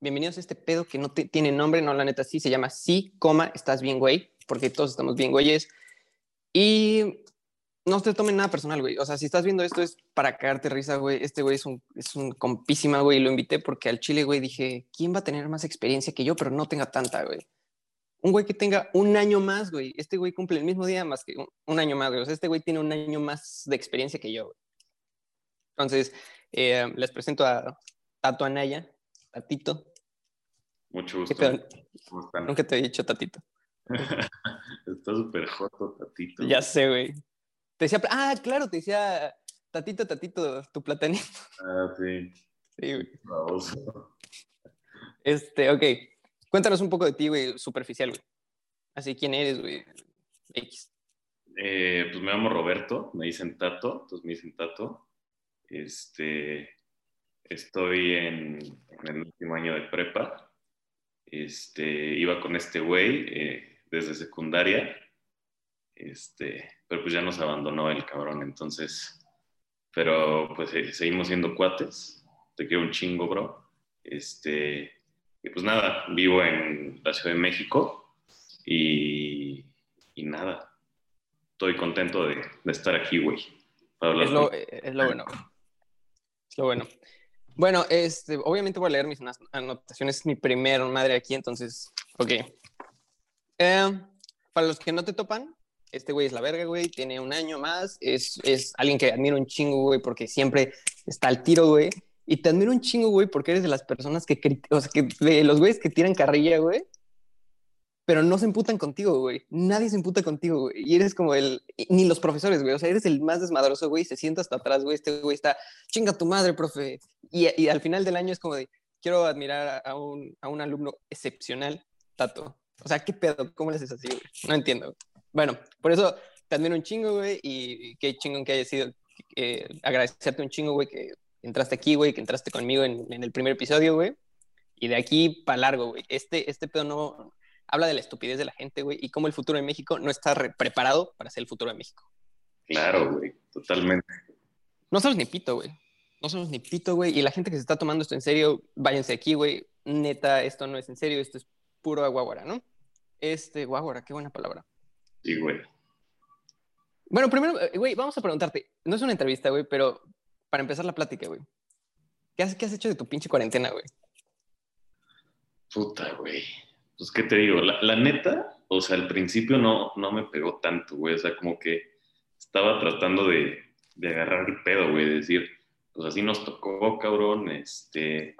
bienvenidos a este pedo que no tiene nombre, no, la neta sí, se llama Sí, coma, estás bien, güey, porque todos estamos bien, güeyes. Y no te tomen nada personal, güey. O sea, si estás viendo esto es para cagarte risa, güey. Este güey es un, es un compísima, güey. Lo invité porque al chile, güey, dije, ¿quién va a tener más experiencia que yo, pero no tenga tanta, güey? Un güey que tenga un año más, güey. Este güey cumple el mismo día más que un, año más, güey. O sea, este güey tiene un año más de experiencia que yo, güey. Entonces, eh, les presento a Tato Anaya, Tatito. Mucho gusto. ¿Cómo están? Nunca te he dicho Tatito. Está súper joto, Tatito. Ya sé, güey. Te decía, ah, claro, te decía, Tatito, Tatito, tu platanito. Ah, sí. Sí, güey. Este, ok. Cuéntanos un poco de ti, güey, superficial, güey. Así, ¿quién eres, güey? X. Eh, pues me llamo Roberto, me dicen Tato, entonces me dicen Tato. Este, estoy en, el último año de prepa. Este, iba con este güey eh, desde secundaria. Este, pero pues ya nos abandonó el cabrón, entonces. Pero pues eh, seguimos siendo cuates. Te quiero un chingo, bro. Este, y pues nada, vivo en la Ciudad de México y, y nada, estoy contento de, de estar aquí, güey. Es lo, es lo bueno. Es lo bueno. Bueno, este, obviamente voy a leer mis anotaciones. Es mi primer madre aquí, entonces, ok. Eh, para los que no te topan, este güey es la verga, güey, tiene un año más, es, es alguien que admiro un chingo, güey, porque siempre está al tiro, güey. Y te admiro un chingo, güey, porque eres de las personas que, o sea, que de los güeyes que tiran carrilla, güey, pero no se emputan contigo, güey. Nadie se emputa contigo, güey. Y eres como el, ni los profesores, güey. O sea, eres el más desmadroso, güey. Se sienta hasta atrás, güey. Este güey está, chinga tu madre, profe. Y, al final del año es como de, quiero admirar a un, a un alumno excepcional, Tato. O sea, ¿qué pedo? ¿Cómo le haces así, güey? No entiendo. Bueno, por eso admiro un chingo, güey. Y, qué chingón que haya sido, eh, agradecerte un chingo, güey, que entraste aquí, güey, que entraste conmigo en, en el primer episodio, güey. Y de aquí para largo, güey. Este, este pedo no, habla de la estupidez de la gente, güey, y cómo el futuro de México no está preparado para ser el futuro de México. Claro, güey, totalmente. No somos ni pito, güey. No somos ni pito, güey. Y la gente que se está tomando esto en serio, váyanse aquí, güey. Neta, esto no es en serio, esto es puro aguaguara, ¿no? Este, guaguara, qué buena palabra. Sí, güey. Bueno, primero, eh, güey, vamos a preguntarte. No es una entrevista, güey, pero para empezar la plática, güey. ¿Qué has, ¿Qué has hecho de tu pinche cuarentena, güey? Puta, güey pues, ¿qué te digo? La, neta, o sea, al principio no, no me pegó tanto, güey. O sea, como que estaba tratando de, de agarrar el pedo, güey. De decir, pues así nos tocó, cabrón. Este,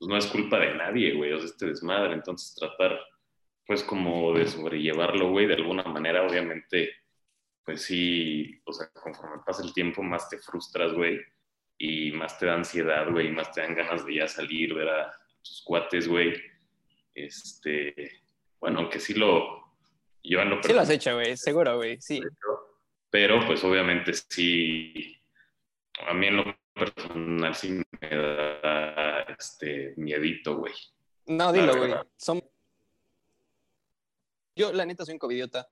pues no es culpa de nadie, güey. O sea, este desmadre. Entonces, tratar, pues, como de sobrellevarlo, güey, de alguna manera, obviamente, pues sí, o sea, conforme pasa el tiempo, más te frustras, güey. Y más te da ansiedad, güey. Y más te dan ganas de ya salir, ver a tus cuates, güey este, bueno, que sí lo, yo lo Sí lo has hecho, güey, seguro, güey, sí. Pero, pues obviamente sí, a mí en lo personal sí me da este miedito, güey. No, dilo, güey. Son... Yo, la neta, soy un covidiota.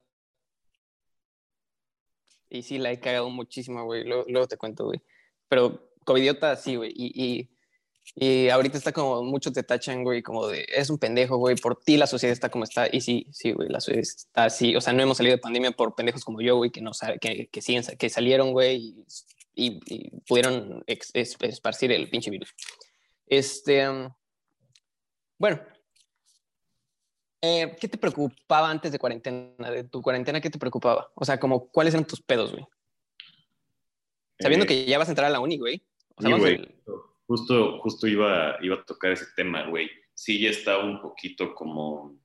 Y sí, la he cagado muchísimo, güey. Luego, te cuento, güey. Pero covidiota, sí, güey. y, y ahorita está como muchos te tachan, güey, como de, es un pendejo, güey, por ti la sociedad está como está. Y sí, sí, güey, la sociedad está así. O sea, no hemos salido de pandemia por pendejos como yo, güey, que, no, que, que, siguen, que salieron, güey, y, pudieron esparcir el pinche virus. Este, um, bueno, eh, ¿qué te preocupaba antes de cuarentena? De tu cuarentena, ¿qué te preocupaba? O sea, como, ¿cuáles eran tus pedos, güey? Sabiendo eh, que ya vas a entrar a la uni, güey. O sea, güey. Justo, justo iba, iba a tocar ese tema, güey. Sí, ya estaba un poquito como,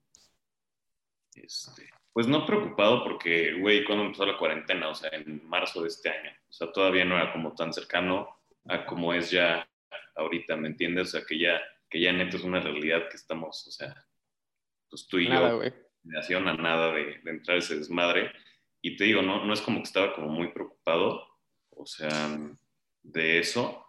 este, pues no preocupado porque, güey, cuando empezó la cuarentena, o sea, en marzo de este año, o sea, todavía no era como tan cercano a como es ya ahorita, ¿me entiendes? O sea, que ya, que ya neto es una realidad que estamos, o sea, pues tú y nada, yo, a nada de, de entrar ese desmadre. Y te digo, no, no es como que estaba como muy preocupado, o sea, de eso,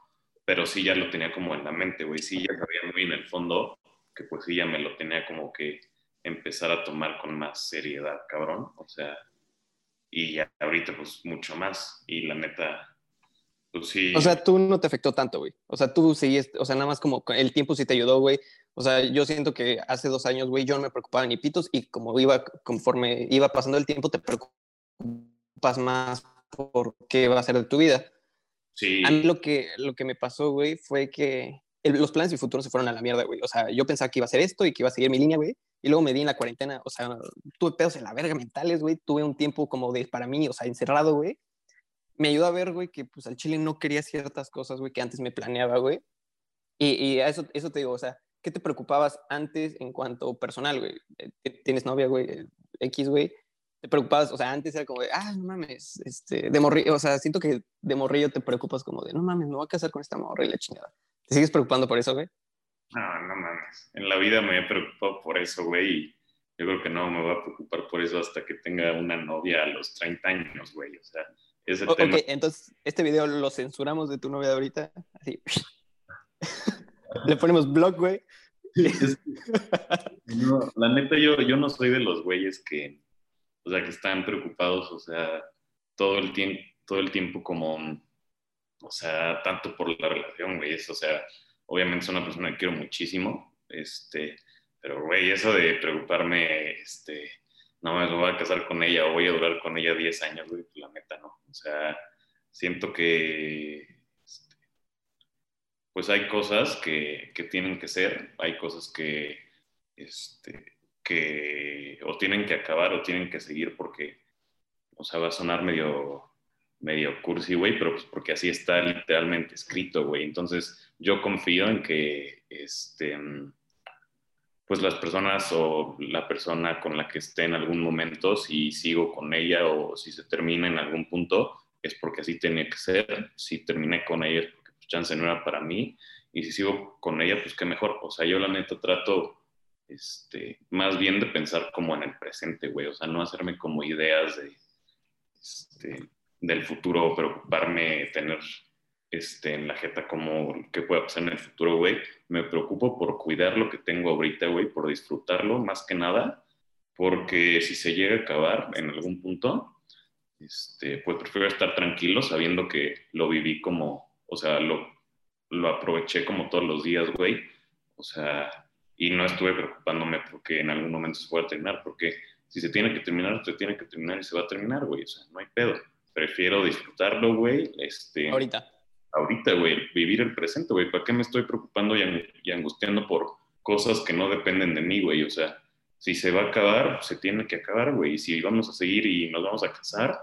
pero sí ya lo tenía como en la mente, güey, sí ya sabía muy en el fondo que pues sí ya me lo tenía como que empezar a tomar con más seriedad, cabrón, o sea, y ya ahorita pues mucho más, y la neta, pues sí. O sea, tú no te afectó tanto, güey, o sea, tú seguiste, o sea, nada más como el tiempo sí te ayudó, güey, O sea, yo siento que hace dos años, güey, yo no me preocupaba ni pitos y como iba, conforme iba pasando el tiempo, te preocupas más por qué va a ser de tu vida. Sí. A mí lo que, lo que me pasó, güey, fue que los planes y futuro se fueron a la mierda, güey. O sea, yo pensaba que iba a hacer esto y que iba a seguir mi línea, güey. Y luego me di en la cuarentena, o sea, tuve pedos en la verga mentales, güey. Tuve un tiempo como de, para mí, o sea, encerrado, güey. Me ayudó a ver, güey, que pues al chile no quería ciertas cosas, güey, que antes me planeaba, güey. Y, y eso, eso te digo, o sea, ¿qué te preocupabas antes en cuanto personal, güey? Eh, ¿Tienes novia, güey? X, güey. ¿Te preocupabas? O sea, antes era como de, ah, no mames, este, de morrillo, o sea, siento que de morrillo te preocupas como de, no mames, me voy a casar con esta morra y la chingada. ¿Te sigues preocupando por eso, güey? No, no mames. En la vida me he preocupado por eso, güey. Y yo creo que no me voy a preocupar por eso hasta que tenga una novia a los 30 años, güey. O sea, ese tema. Ok, entonces, este video lo censuramos de tu novia de ahorita. Así. Le ponemos blog, güey. no, la neta, yo, yo no soy de los güeyes que, o sea, que están preocupados, o sea, todo el tiempo, todo el tiempo como o sea, tanto por la relación, güey, o sea, obviamente es una persona que quiero muchísimo, este, pero, güey, eso de preocuparme, este, no me voy a casar con ella o voy a durar con ella 10 años, güey, pues la neta no, o sea, siento que, este, pues hay cosas que, que, tienen que ser, hay cosas que, este, que o tienen que acabar o tienen que seguir porque, o sea, va a sonar medio medio cursi, güey, pero pues porque así está literalmente escrito, güey. Entonces, yo confío en que, este, pues las personas o la persona con la que esté en algún momento, si sigo con ella o si se termina en algún punto, es porque así tenía que ser. Si terminé con ella es porque pues, chance no era para mí. Y si sigo con ella, pues qué mejor. O sea, yo la neta trato este, más bien de pensar como en el presente, güey. O sea, no hacerme como ideas de, este, del futuro, preocuparme, tener este, en la jeta como qué puede pasar en el futuro, güey. Me preocupo por cuidar lo que tengo ahorita, güey, por disfrutarlo más que nada, porque si se llega a acabar en algún punto, este, pues prefiero estar tranquilo sabiendo que lo viví como, o sea, lo, lo aproveché como todos los días, güey. O sea, y no estuve preocupándome porque en algún momento se pueda terminar, porque si se tiene que terminar, se tiene que terminar y se va a terminar, güey. O sea, no hay pedo prefiero disfrutarlo, güey. Este, ahorita. Ahorita, güey, vivir el presente, güey. ¿Para qué me estoy preocupando y, angustiando por cosas que no dependen de mí, güey? O sea, si se va a acabar, se tiene que acabar, güey. Y si vamos a seguir y nos vamos a casar,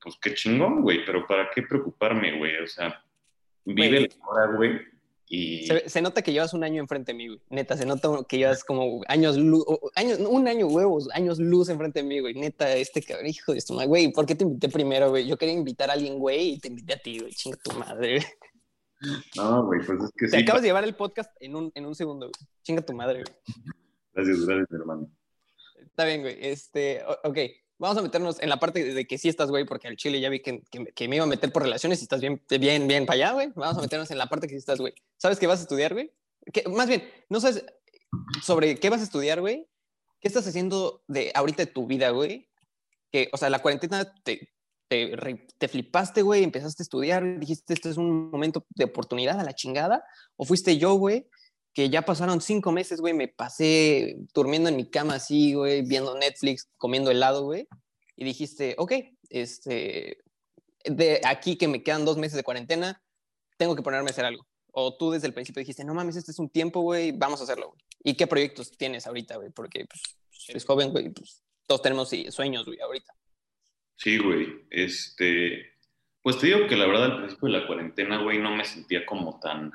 pues qué chingón, güey. Pero ¿para qué preocuparme, güey? O sea, vive la hora, güey. Se, nota que llevas un año enfrente de mí, güey. Neta, se nota que llevas como años luz, años, un año huevos, años luz enfrente de mí, güey. Neta, este cabrón, hijo de esto, güey. ¿Por qué te invité primero, güey? Yo quería invitar a alguien, güey, y te invité a ti, güey. Chinga tu madre, güey. No, güey, pues es que te acabas de llevar el podcast en un, en un segundo, güey. Chinga tu madre, güey. Gracias, gracias, hermano. Está bien, güey. Este, ok vamos a meternos en la parte de que sí estás, güey, porque al chile ya vi que, que, me iba a meter por relaciones y estás bien, bien, bien para allá, güey. Vamos a meternos en la parte que sí estás, güey. ¿Sabes qué vas a estudiar, güey? Más bien, no sabes sobre qué vas a estudiar, güey. ¿Qué estás haciendo de ahorita de tu vida, güey? Que, o sea, la cuarentena te, te, te flipaste, güey, empezaste a estudiar, dijiste, este es un momento de oportunidad a la chingada, o fuiste yo, güey, que ya pasaron cinco meses, güey, me pasé durmiendo en mi cama así, güey, viendo Netflix, comiendo helado, güey, y dijiste, ok, este, de aquí que me quedan dos meses de cuarentena, tengo que ponerme a hacer algo. O tú desde el principio dijiste, no mames, este es un tiempo, güey, vamos a hacerlo, güey. ¿Y qué proyectos tienes ahorita, güey? Porque pues, eres joven, güey, pues todos tenemos sueños, güey, ahorita. Sí, güey, este, pues te digo que la verdad al principio de la cuarentena, güey, no me sentía como tan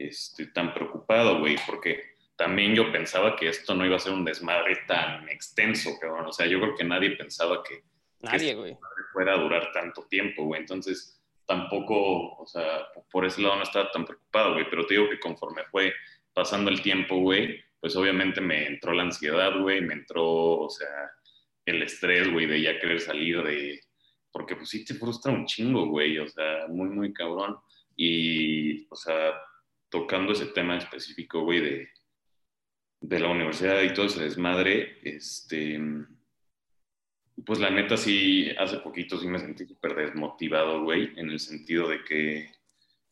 este, tan preocupado, güey, porque también yo pensaba que esto no iba a ser un desmadre tan extenso, cabrón. O sea, yo creo que nadie pensaba que, nadie, güey. fuera a durar tanto tiempo, güey. Entonces, tampoco, o sea, por ese lado no estaba tan preocupado, güey. Pero te digo que conforme fue pasando el tiempo, güey, pues obviamente me entró la ansiedad, güey, me entró, o sea, el estrés, güey, de ya querer salir de... Porque pues sí te frustra un chingo, güey, o sea, muy, muy cabrón. Y, o sea, tocando ese tema específico, güey, de, de la universidad y todo ese desmadre, este, pues la neta sí, hace poquito sí me sentí súper desmotivado, güey, en el sentido de que,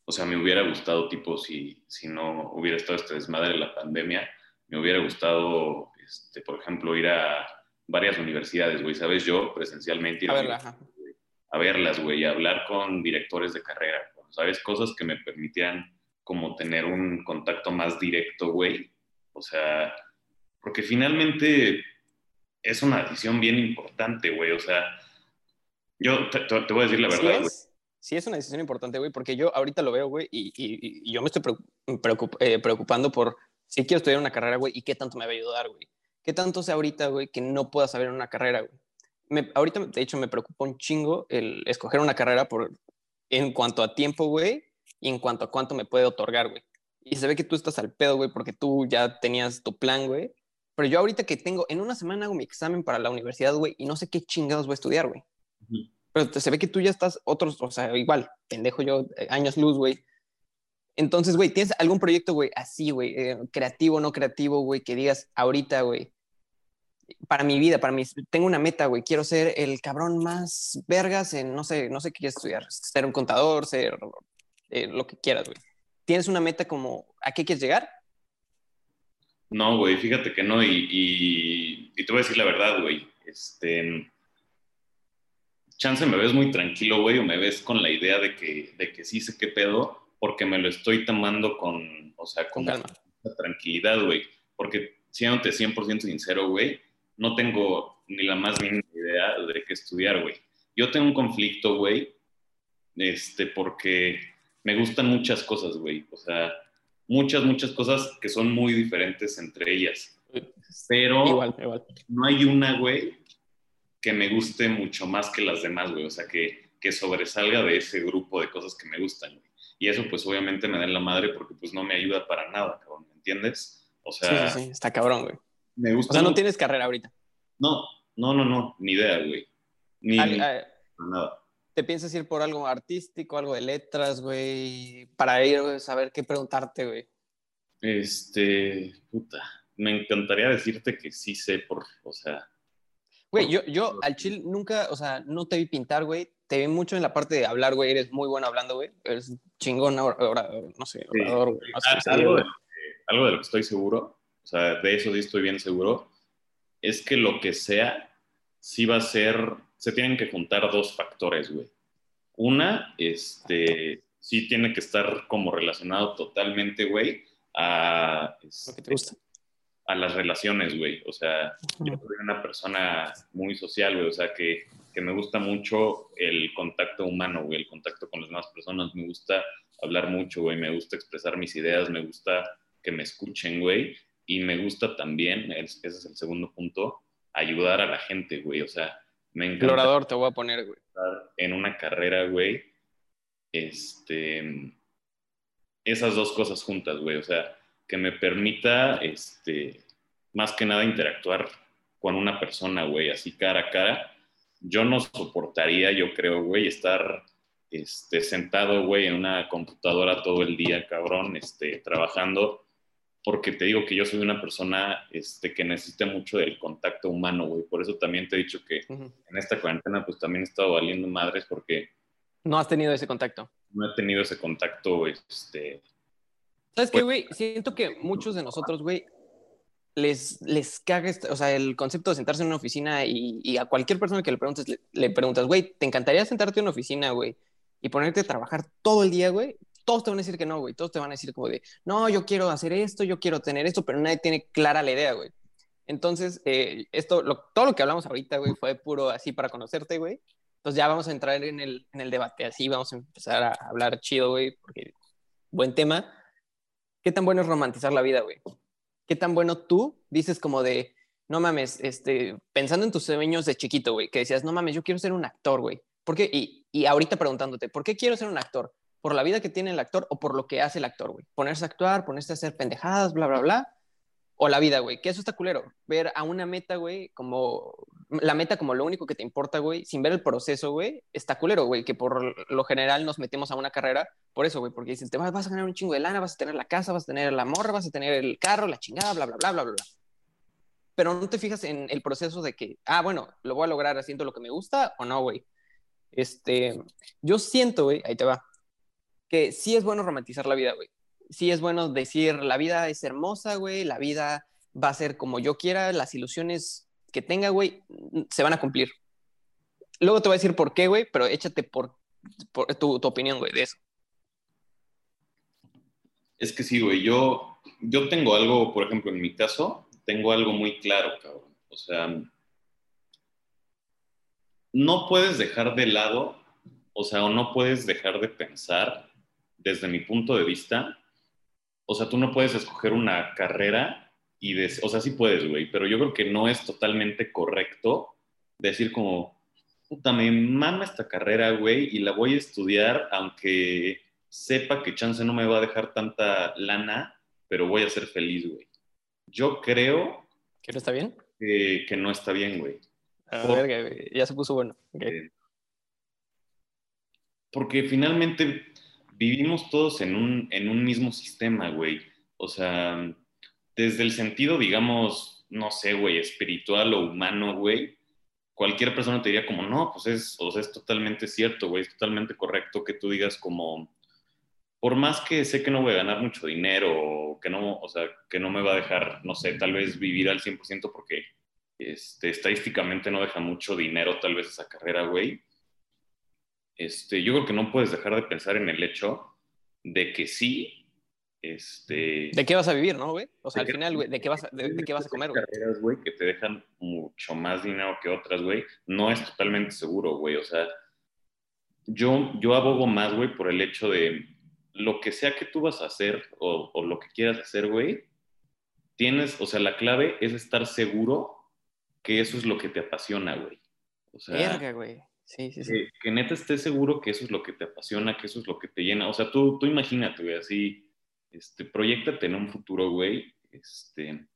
o sea, me hubiera gustado, tipo, si, si no hubiera estado este desmadre de la pandemia, me hubiera gustado, este, por ejemplo, ir a varias universidades, güey, ¿sabes? Yo presencialmente ir a, a verlas, güey, a hablar con directores de carrera, ¿sabes? Cosas que me permitieran como tener un contacto más directo, güey. O sea, porque finalmente es una decisión bien importante, güey. O sea, yo te, voy a decir la verdad, güey. Sí, es una decisión importante, güey, porque yo ahorita lo veo, güey, y, yo me estoy eh, preocupando por si quiero estudiar una carrera, güey, y qué tanto me va a ayudar, güey. ¿Qué tanto sé ahorita, güey, que no pueda saber una carrera, güey? Me, ahorita, de hecho, me preocupa un chingo el escoger una carrera por, en cuanto a tiempo, güey, y en cuanto a cuánto me puede otorgar, güey. Y se ve que tú estás al pedo, güey, porque tú ya tenías tu plan, güey. Pero yo ahorita que tengo, en una semana hago mi examen para la universidad, güey, y no sé qué chingados voy a estudiar, güey. Pero se ve que tú ya estás otros, o sea, igual, pendejo yo, eh, años luz, güey. Entonces, güey, ¿tienes algún proyecto, güey, así, güey, eh, creativo, no creativo, güey, que digas ahorita, güey, para mi vida, para mí, tengo una meta, güey, quiero ser el cabrón más vergas en, no sé, no sé qué estudiar, ser un contador, ser eh, lo que quieras, güey. ¿Tienes una meta como a qué quieres llegar? No, güey, fíjate que no, y, y, te voy a decir la verdad, güey. Este, chance me ves muy tranquilo, güey, o me ves con la idea de que, de que sí sé qué pedo, porque me lo estoy tomando con, o sea, con, con tranquilidad, güey. Porque siéndote 100% sincero, güey, no tengo ni la más mínima idea de qué estudiar, güey. Yo tengo un conflicto, güey, este, porque me gustan muchas cosas, güey. O sea, muchas, muchas cosas que son muy diferentes entre ellas. Pero igual, igual. no hay una, güey, que me guste mucho más que las demás, güey. O sea, que, que sobresalga de ese grupo de cosas que me gustan, güey. Y eso, pues, obviamente me da en la madre porque, pues, no me ayuda para nada, cabrón, ¿me entiendes? O sea... Sí, sí, sí, está cabrón, güey. Me gusta o sea, no tienes carrera ahorita. No, no, no, no, ni idea, güey. Ni, nada. ¿Te piensas ir por algo artístico, algo de letras, güey? Para ir a saber qué preguntarte, güey. Este, puta, me encantaría decirte que sí sé por, o sea... Güey, yo, yo al chill nunca, o sea, no te vi pintar, güey. Te vi mucho en la parte de hablar, güey. Eres muy bueno hablando, güey. Eres chingón, ahora, no sé, orador, güey. Ah, algo, de, algo de lo que estoy seguro, o sea, de eso sí estoy bien seguro, es que lo que sea, sí va a ser, se tienen que juntar dos factores, güey. Una, este, sí tiene que estar como relacionado totalmente, güey, a... te gusta. A las relaciones, güey. O sea, yo soy una persona muy social, güey. O sea, que, que me gusta mucho el contacto humano, güey. El contacto con las demás personas. Me gusta hablar mucho, güey. Me gusta expresar mis ideas. Me gusta que me escuchen, güey. Y me gusta también, ese es el segundo punto, ayudar a la gente, güey. O sea, me encanta. te voy a poner, güey. En una carrera, güey. Este. Esas dos cosas juntas, güey. O sea, que me permita, este. Más que nada interactuar con una persona, güey, así cara a cara. Yo no soportaría, yo creo, güey, estar este, sentado, güey, en una computadora todo el día, cabrón, este, trabajando porque te digo que yo soy una persona este, que necesita mucho del contacto humano, güey. Por eso también te he dicho que en esta cuarentena pues también he estado valiendo madres porque... No has tenido ese contacto. No he tenido ese contacto, este... ¿Sabes qué, pues güey? Siento que muchos de nosotros, güey, les, les caga, este, o sea, el concepto de sentarse en una oficina y, a cualquier persona que le preguntes, le, le preguntas, güey, ¿te encantaría sentarte en una oficina, güey? Y ponerte a trabajar todo el día, güey todos te van a decir que no, güey. Todos te van a decir como de, no, yo quiero hacer esto, yo quiero tener esto, pero nadie tiene clara la idea, güey. Entonces, eh, esto, todo lo que hablamos ahorita, güey, fue puro así para conocerte, güey. Entonces ya vamos a entrar en el, en el debate, así vamos a empezar a hablar chido, güey, porque buen tema. ¿Qué tan bueno es romantizar la vida, güey? ¿Qué tan bueno tú dices como de, no mames, este, pensando en tus sueños de chiquito, güey, que decías, no mames, yo quiero ser un actor, güey. ¿Por qué? Y, y ahorita preguntándote, ¿por qué quiero ser un actor? Por la vida que tiene el actor o por lo que hace el actor, güey. Ponerse a actuar, ponerse a hacer pendejadas, bla, bla, bla. O la vida, güey. Que eso está culero. Ver a una meta, güey, como la meta como lo único que te importa, güey, sin ver el proceso, güey, está culero, güey. Que por lo general nos metemos a una carrera por eso, güey. Porque dicen, te vas, a ganar un chingo de lana, vas a tener la casa, vas a tener la morra, vas a tener el carro, la chingada, bla, bla, bla, bla, bla. Pero no te fijas en el proceso de que, ah, bueno, lo voy a lograr haciendo lo que me gusta o no, güey. Este, yo siento, güey, ahí te va que sí es bueno romantizar la vida, güey. Sí es bueno decir, la vida es hermosa, güey, la vida va a ser como yo quiera, las ilusiones que tenga, güey, se van a cumplir. Luego te voy a decir por qué, güey, pero échate por, tu, tu, opinión, güey, de eso. Es que sí, güey, yo, yo tengo algo, por ejemplo, en mi caso, tengo algo muy claro, cabrón. O sea, no puedes dejar de lado, o sea, o no puedes dejar de pensar, desde mi punto de vista, o sea, tú no puedes escoger una carrera y, o sea, sí puedes, güey, pero yo creo que no es totalmente correcto decir como, puta, me mama esta carrera, güey, y la voy a estudiar aunque sepa que chance no me va a dejar tanta lana, pero voy a ser feliz, güey. Yo creo... ¿Que no está bien? Que, no está bien, güey. A ver, ya se puso bueno. Eh, porque finalmente vivimos todos en un, en un mismo sistema, güey. O sea, desde el sentido, digamos, no sé, güey, espiritual o humano, güey, cualquier persona te diría como, no, pues es, o sea, es totalmente cierto, güey, es totalmente correcto que tú digas como, por más que sé que no voy a ganar mucho dinero, que no, o sea, que no me va a dejar, no sé, tal vez vivir al 100% porque este, estadísticamente no deja mucho dinero tal vez esa carrera, güey. Este, yo creo que no puedes dejar de pensar en el hecho de que sí, este... ¿De qué vas a vivir, no, güey? O sea, al final, güey, ¿de qué vas a, de, qué vas a comer, güey? carreras, güey, que te dejan mucho más dinero que otras, güey, no es totalmente seguro, güey. O sea, yo, yo abogo más, güey, por el hecho de lo que sea que tú vas a hacer o, o lo que quieras hacer, güey, tienes, o sea, la clave es estar seguro que eso es lo que te apasiona, güey. O sea, Verga, güey. Que, neta estés seguro que eso es lo que te apasiona, que eso es lo que te llena. O sea, tú, tú imagínate, güey, así este, proyectate en un futuro, güey, este,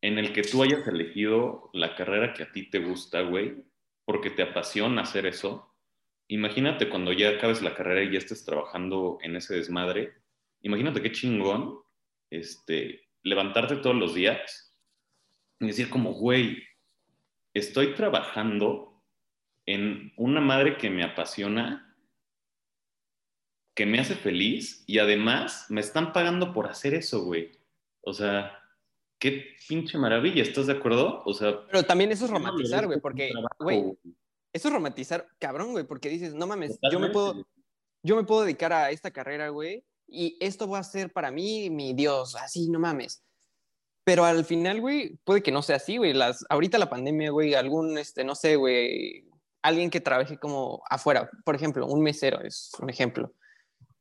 en el que tú hayas elegido la carrera que a ti te gusta, güey, porque te apasiona hacer eso. Imagínate cuando ya acabes la carrera y ya estés trabajando en ese desmadre. Imagínate qué chingón, este, levantarte todos los días y decir como, güey, estoy trabajando en una madre que me apasiona que me hace feliz y además me están pagando por hacer eso, güey. O sea, qué pinche maravilla, ¿estás de acuerdo? O sea, pero también eso es romantizar, güey, porque, güey, eso es romantizar, cabrón, güey, porque dices, no mames, yo me puedo, yo me puedo dedicar a esta carrera, güey, y esto va a ser para mí mi Dios, así, no mames. Pero al final, güey, puede que no sea así, güey. Las, ahorita la pandemia, güey, algún, este, no sé, güey, alguien que trabaje como afuera, por ejemplo, un mesero es un ejemplo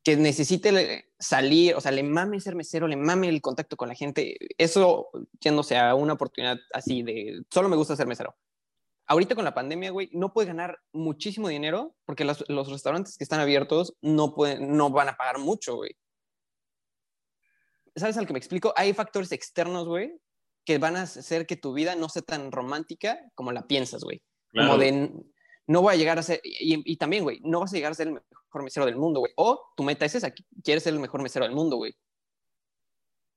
que necesite salir, o sea, le mame ser mesero, le mame el contacto con la gente, eso yéndose a una oportunidad así de, solo me gusta ser mesero. Ahorita con la pandemia, güey, no puede ganar muchísimo dinero porque los, los restaurantes que están abiertos no, pueden, no van a pagar mucho, güey. ¿Sabes al que me explico? Hay factores externos, güey, que van a hacer que tu vida no sea tan romántica como la piensas, güey. Como de, no voy a llegar a ser, y, también, güey, no vas a llegar a ser el mejor mesero del mundo, güey. O tu meta es esa, quieres ser el mejor mesero del mundo, güey.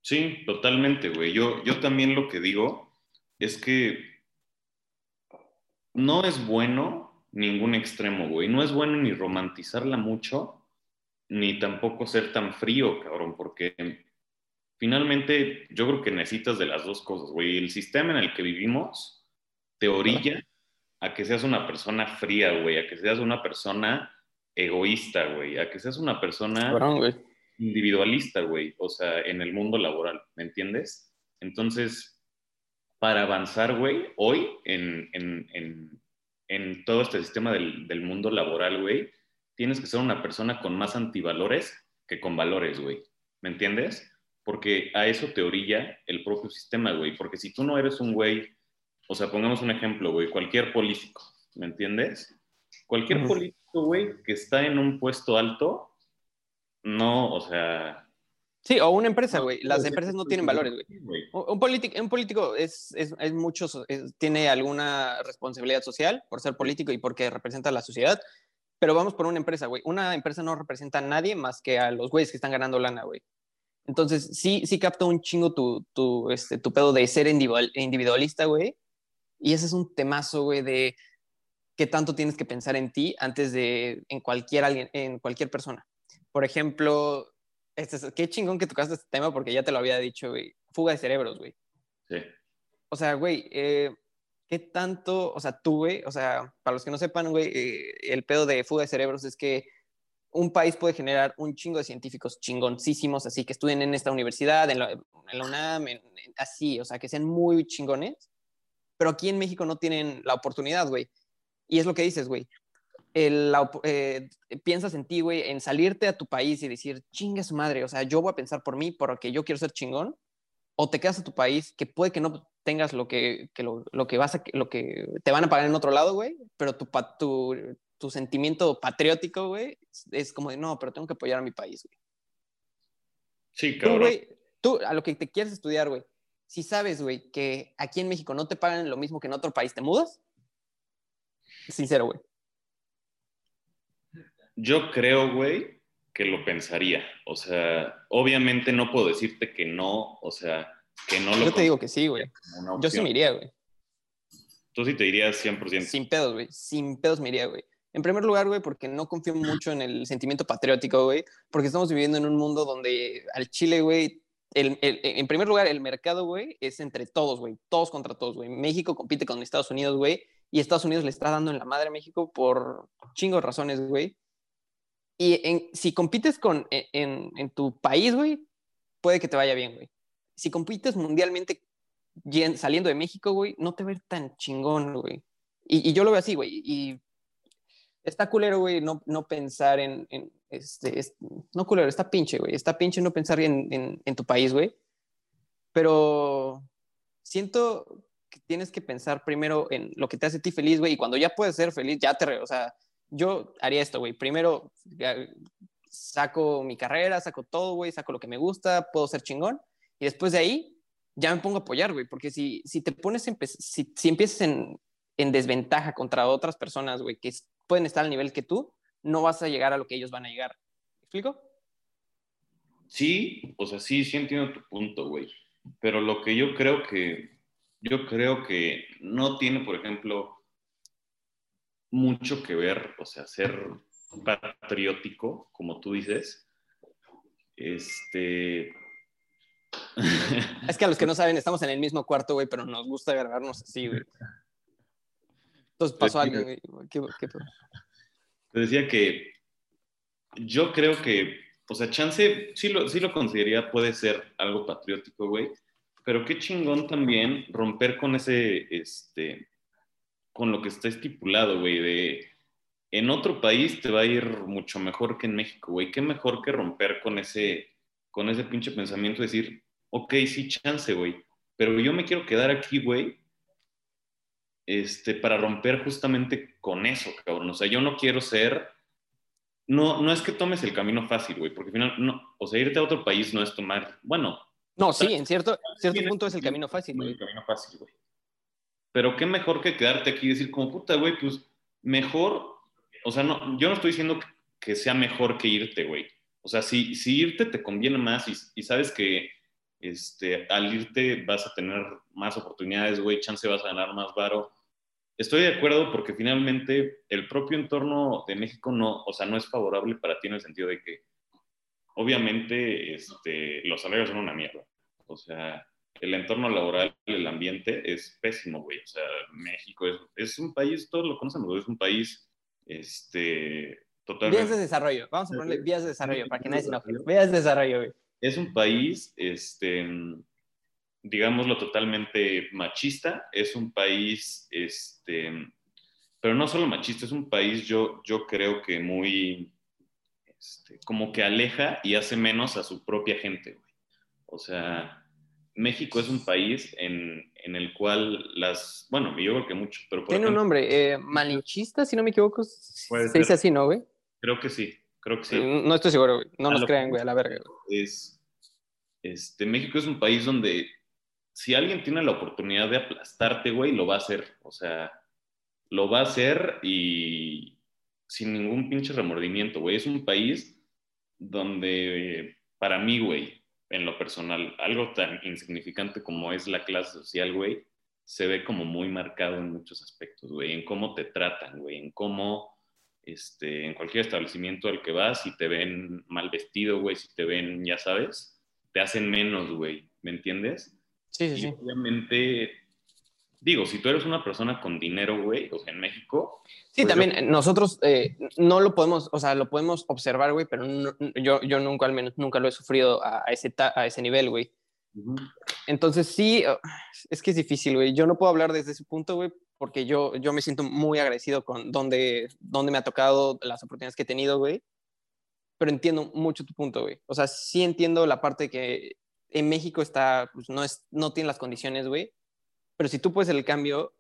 Sí, totalmente, güey. Yo, yo también lo que digo es que no es bueno ningún extremo, güey. No es bueno ni romantizarla mucho, ni tampoco ser tan frío, cabrón, porque finalmente yo creo que necesitas de las dos cosas, güey. El sistema en el que vivimos te orilla a que seas una persona fría, güey, a que seas una persona egoísta, güey, a que seas una persona individualista, güey, o sea, en el mundo laboral, ¿me entiendes? Entonces, para avanzar, güey, hoy en, todo este sistema del, del mundo laboral, güey, tienes que ser una persona con más antivalores que con valores, güey, ¿me entiendes? Porque a eso te orilla el propio sistema, güey, porque si tú no eres un güey, o sea, pongamos un ejemplo, güey, cualquier político, ¿me entiendes? Cualquier político, güey, que está en un puesto alto, no, o sea... Sí, o una empresa, güey. Las empresas no tienen valores, güey. Un, político, un político es, es, es mucho, tiene alguna responsabilidad social por ser político y porque representa a la sociedad, pero vamos por una empresa, güey. Una empresa no representa a nadie más que a los güeyes que están ganando lana, güey. Entonces, sí, sí capta un chingo tu, tu, este, tu pedo de ser individualista, güey. Y ese es un temazo, güey, de qué tanto tienes que pensar en ti antes de en cualquier alguien, en cualquier persona. por ejemplo, este es- qué chingón que tocaste este tema porque ya te lo había dicho, güey. Fuga de cerebros, güey. Sí. O sea, güey, eh, ¿qué tanto, o sea, tú, güey, o sea, para los que no sepan, güey, eh, el pedo de fuga de cerebros es que un país puede generar un chingo de científicos chingoncísimos, así que estudien en esta universidad, en la, en la UNAM, en- en- así, o sea, que sean muy chingones, pero aquí en México no tienen la oportunidad, güey. Y es lo que dices, güey. Eh, piensas en ti, güey, en salirte a tu país y decir, chinga su madre, o sea, yo voy a pensar por mí porque yo quiero ser chingón, o te quedas a tu país, que puede que no tengas lo que, que lo, lo que vas a, lo que te van a pagar en otro lado, güey, pero tu, tu, tu sentimiento patriótico, güey, es, como de, no, pero tengo que apoyar a mi país, güey. Sí, Tú, cabrón. güey, tú, a lo que te quieres estudiar, güey, si sabes, güey, que aquí en México no te pagan lo mismo que en otro país, ¿te mudas? Sincero, güey. Yo creo, güey, que lo pensaría. O sea, obviamente no puedo decirte que no, o sea, que no lo Yo te digo que sí, güey. Yo sí me iría, güey. Tú sí te dirías 100%. Sin pedos, güey. Sin pedos me iría, güey. En primer lugar, güey, porque no confío mucho en el sentimiento patriótico, güey, porque estamos viviendo en un mundo donde al Chile, güey, el- el- en primer lugar, el mercado, güey, es entre todos, güey, todos contra todos, güey. México compite con Estados Unidos, güey, y Estados Unidos le está dando en la madre a México por chingos razones, güey. Y en- si compites con, en, en- en tu país, güey, puede que te vaya bien, güey. Si compites mundialmente saliendo de México, güey, no te va a ir tan chingón, güey. Y, y yo lo veo así, güey. Y está culero, güey, no, no pensar en, en, este, es- no culero, está pinche, güey. Está pinche no pensar en, en, en tu país, güey. Pero siento que tienes que pensar primero en lo que te hace a ti feliz, güey. Y cuando ya puedes ser feliz, ya te, o sea, yo haría esto, güey. Primero saco mi carrera, saco todo, güey, saco lo que me gusta, puedo ser chingón. Y después de ahí, ya me pongo a apoyar, güey. Porque si, si te pones, en, si, si empiezas en, en desventaja contra otras personas, güey, que pueden estar al nivel que tú, no vas a llegar a lo que ellos van a llegar. ¿Me explico? Sí, o sea, sí, sí entiendo tu punto, güey. Pero lo que yo creo que, yo creo que no tiene, por ejemplo, mucho que ver, o sea, ser patriótico, como tú dices. Este. Es que a los que no saben, estamos en el mismo cuarto, güey, pero nos gusta grabarnos así, güey. Entonces pasó algo, güey. ¿Qué, qué, Te decía que yo creo que, o sea, chance sí lo, sí lo consideraría, puede ser algo patriótico, güey, pero qué chingón también romper con ese, este, con lo que está estipulado, güey, de en otro país te va a ir mucho mejor que en México, güey, qué mejor que romper con ese, con ese pinche pensamiento, de decir, ok, sí, chance, güey, pero yo me quiero quedar aquí, güey, este, para romper justamente con eso, cabrón. O sea, yo no quiero ser. No, no es que tomes el camino fácil, güey, porque al final, no, o sea, irte a otro país no es tomar, bueno, No, sí, en cierto, cierto punto es el camino fácil, güey. el camino fácil, güey. Pero qué mejor que quedarte aquí y decir, como puta, güey, pues mejor, o sea, no, yo no estoy diciendo que, que sea mejor que irte, güey. O sea, si, si irte te conviene más y, y sabes que este, al irte vas a tener más oportunidades, güey, chance vas a ganar más varo. Estoy de acuerdo porque finalmente el propio entorno de México no, o sea, no es favorable para ti en el sentido de que obviamente este, los salarios son una mierda. O sea, el entorno laboral, el ambiente es pésimo, güey. O sea, México es, es un país, todos lo conocen, es un país este, totalmente... Vías de desarrollo. Vamos a ponerle vías de desarrollo para que nadie se enoje. Vías de desarrollo, güey. Es un país, este, digámoslo, totalmente machista. Es un país, este, pero no solo machista, es un país, yo, yo creo que muy, este, como que aleja y hace menos a su propia gente, güey. O sea, México es un país en, en el cual las, bueno, yo creo que mucho, pero por Tiene un nombre, eh, malinchista, si no me equivoco. Se dice ser. así, ¿no, güey? creo que sí, creo que sí. No estoy seguro, güey. No A nos crean, güey, a la verga. güey. es, este, México es un país donde si alguien tiene la oportunidad de aplastarte, güey, lo va a hacer. O sea, lo va a hacer y sin ningún pinche remordimiento, güey. Es un país donde, para mí, güey, en lo personal, algo tan insignificante como es la clase social, güey, se ve como muy marcado en muchos aspectos, güey, en cómo te tratan, güey, en cómo este, en cualquier establecimiento al que vas, si te ven mal vestido, güey, si te ven, ya sabes, te hacen menos, güey, ¿me entiendes? Sí, sí, Y sí. obviamente, digo, si tú eres una persona con dinero, güey, o sea, en México, Sí, Pues también eh, nosotros eh, no lo podemos, o sea, lo podemos observar, güey, pero no- yo, yo nunca, al menos, nunca lo he sufrido a, a ese, ta- a ese nivel, güey. Entonces sí, uh, es que es difícil, güey. Yo no puedo hablar desde ese punto, güey, porque yo, yo me siento muy agradecido con donde, donde me ha tocado, las oportunidades que he tenido, güey. Pero entiendo mucho tu punto, güey. O sea, sí entiendo la parte que en México está, pues no, es, no tiene las condiciones, güey. Pero si tú puedes el cambio,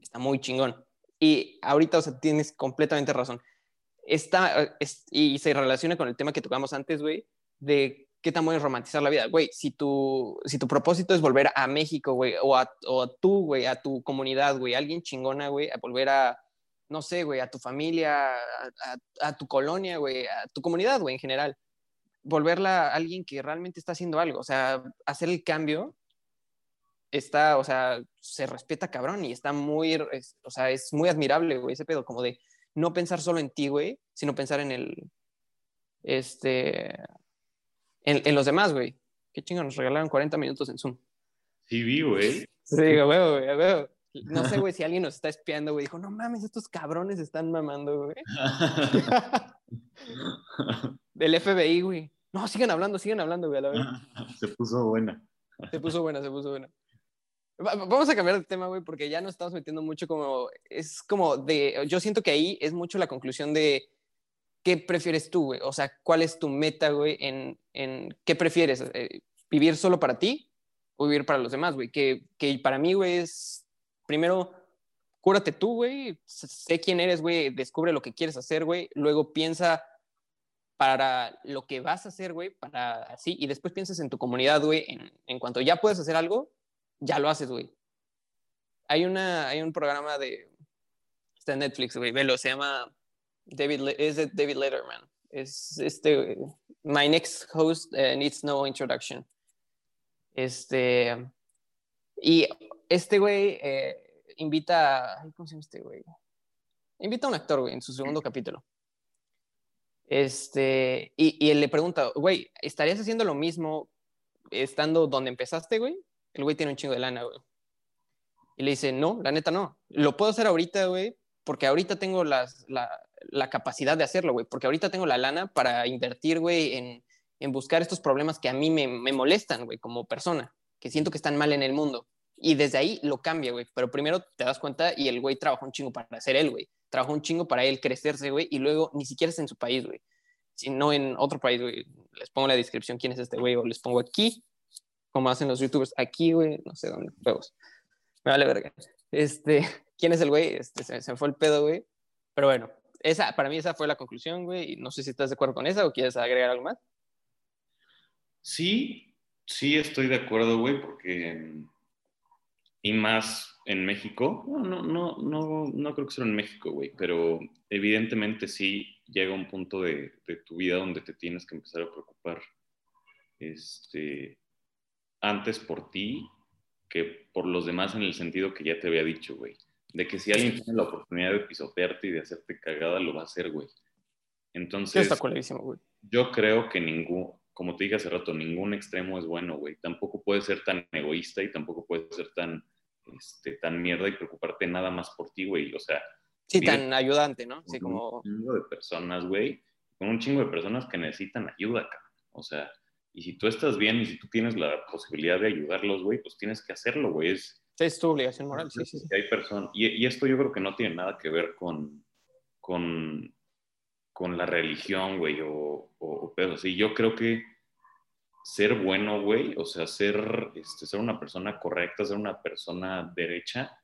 está muy chingón. Y ahorita, o sea, tienes completamente razón. Está, es- y se relaciona con el tema que tocamos antes, güey, de qué tan bueno es romantizar la vida. Güey, si tu, si tu propósito es volver a México, güey, o a, o a tú, güey, a tu comunidad, güey, alguien chingona, güey, a volver a, no sé, güey, a tu familia, a, a- a tu colonia, güey, a tu comunidad, güey, en general. Volverla a alguien que realmente está haciendo algo, o sea, hacer el cambio está, o sea, se respeta cabrón y está muy, es- o sea, es muy admirable, güey, ese pedo, como de no pensar solo en ti, güey, sino pensar en el, este, en, en los demás, güey. Qué chingo, nos regalaron 40 minutos en Zoom. sí vi, güey. Sí, güey, güey, güey. No sé, güey, si alguien nos está espiando, güey, dijo, no mames, estos cabrones están mamando, güey. Del FBI, güey. No, sigan hablando, sigan hablando, güey, a la vez. Se puso buena. Se puso buena, se puso buena. Va- Vamos a cambiar de tema, güey, porque ya nos estamos metiendo mucho como, es como de, yo siento que ahí es mucho la conclusión de qué prefieres tú, güey, o sea, cuál es tu meta, güey, en, en qué prefieres, eh, vivir solo para ti o vivir para los demás, güey, que, que para mí, güey, es, primero, cúrate tú, güey, sé- quién eres, güey, descubre lo que quieres hacer, güey, luego piensa para lo que vas a hacer, güey, para así, y después piensas en tu comunidad, güey, en, en cuanto ya puedes hacer algo, ya lo haces, güey. Hay, una, hay un programa de, está en Netflix, güey, velo, se llama David, es David Letterman. Es este, My Next Host eh, Needs No Introduction. Este, y este güey eh, invita, ¿cómo se llama este güey? Invita a un actor, güey, en su segundo capítulo. Este, y, y él le pregunta, güey, ¿estarías haciendo lo mismo estando donde empezaste, güey? El güey tiene un chingo de lana, güey. Y le dice, no, la neta no. Lo puedo hacer ahorita, güey, porque ahorita tengo las, la, la capacidad de hacerlo, güey, porque ahorita tengo la lana para invertir, güey, en, en buscar estos problemas que a mí me, me molestan, güey, como persona, que siento que están mal en el mundo. Y desde ahí lo cambia, güey. Pero primero te das cuenta y el güey trabajó un chingo para ser él, güey. Trabajó un chingo para él crecerse, güey. Y luego ni siquiera es en su país, güey. Sino en otro país, güey. Les pongo la descripción quién es este güey. O les pongo aquí, como hacen los youtubers. Aquí, güey. No sé dónde. Huevos. Me vale verga. Este, ¿quién es el güey? Este, se, se me fue el pedo, güey. Pero bueno, esa, para mí esa fue la conclusión, güey. Y no sé si estás de acuerdo con esa o quieres agregar algo más. Sí, sí estoy de acuerdo, güey, porque y más en México, no, no, no, no, no creo que sea en México, güey, pero evidentemente sí llega un punto de, de, tu vida donde te tienes que empezar a preocupar este, antes por ti que por los demás en el sentido que ya te había dicho, güey. De que si alguien tiene la oportunidad de pisotearte y de hacerte cagada, lo va a hacer, güey. Entonces, güey. yo creo que ningún, como te dije hace rato, ningún extremo es bueno, güey. Tampoco puedes ser tan egoísta y tampoco puedes ser tan, este, tan mierda y preocuparte nada más por ti, güey. O sea, sí, tan ayudante, ¿no? Sí, con como... un chingo de personas, güey, con un chingo de personas que necesitan ayuda, cabrón. O sea, y si tú estás bien y si tú tienes la posibilidad de ayudarlos, güey, pues tienes que hacerlo, güey. Es, es tu obligación moral, sí, sí. Hay personas, y, y, esto yo creo que no tiene nada que ver con, con, con la religión, güey, o, o, o pedo así. Yo creo que ser bueno, güey, o sea, ser, este, ser una persona correcta, ser una persona derecha,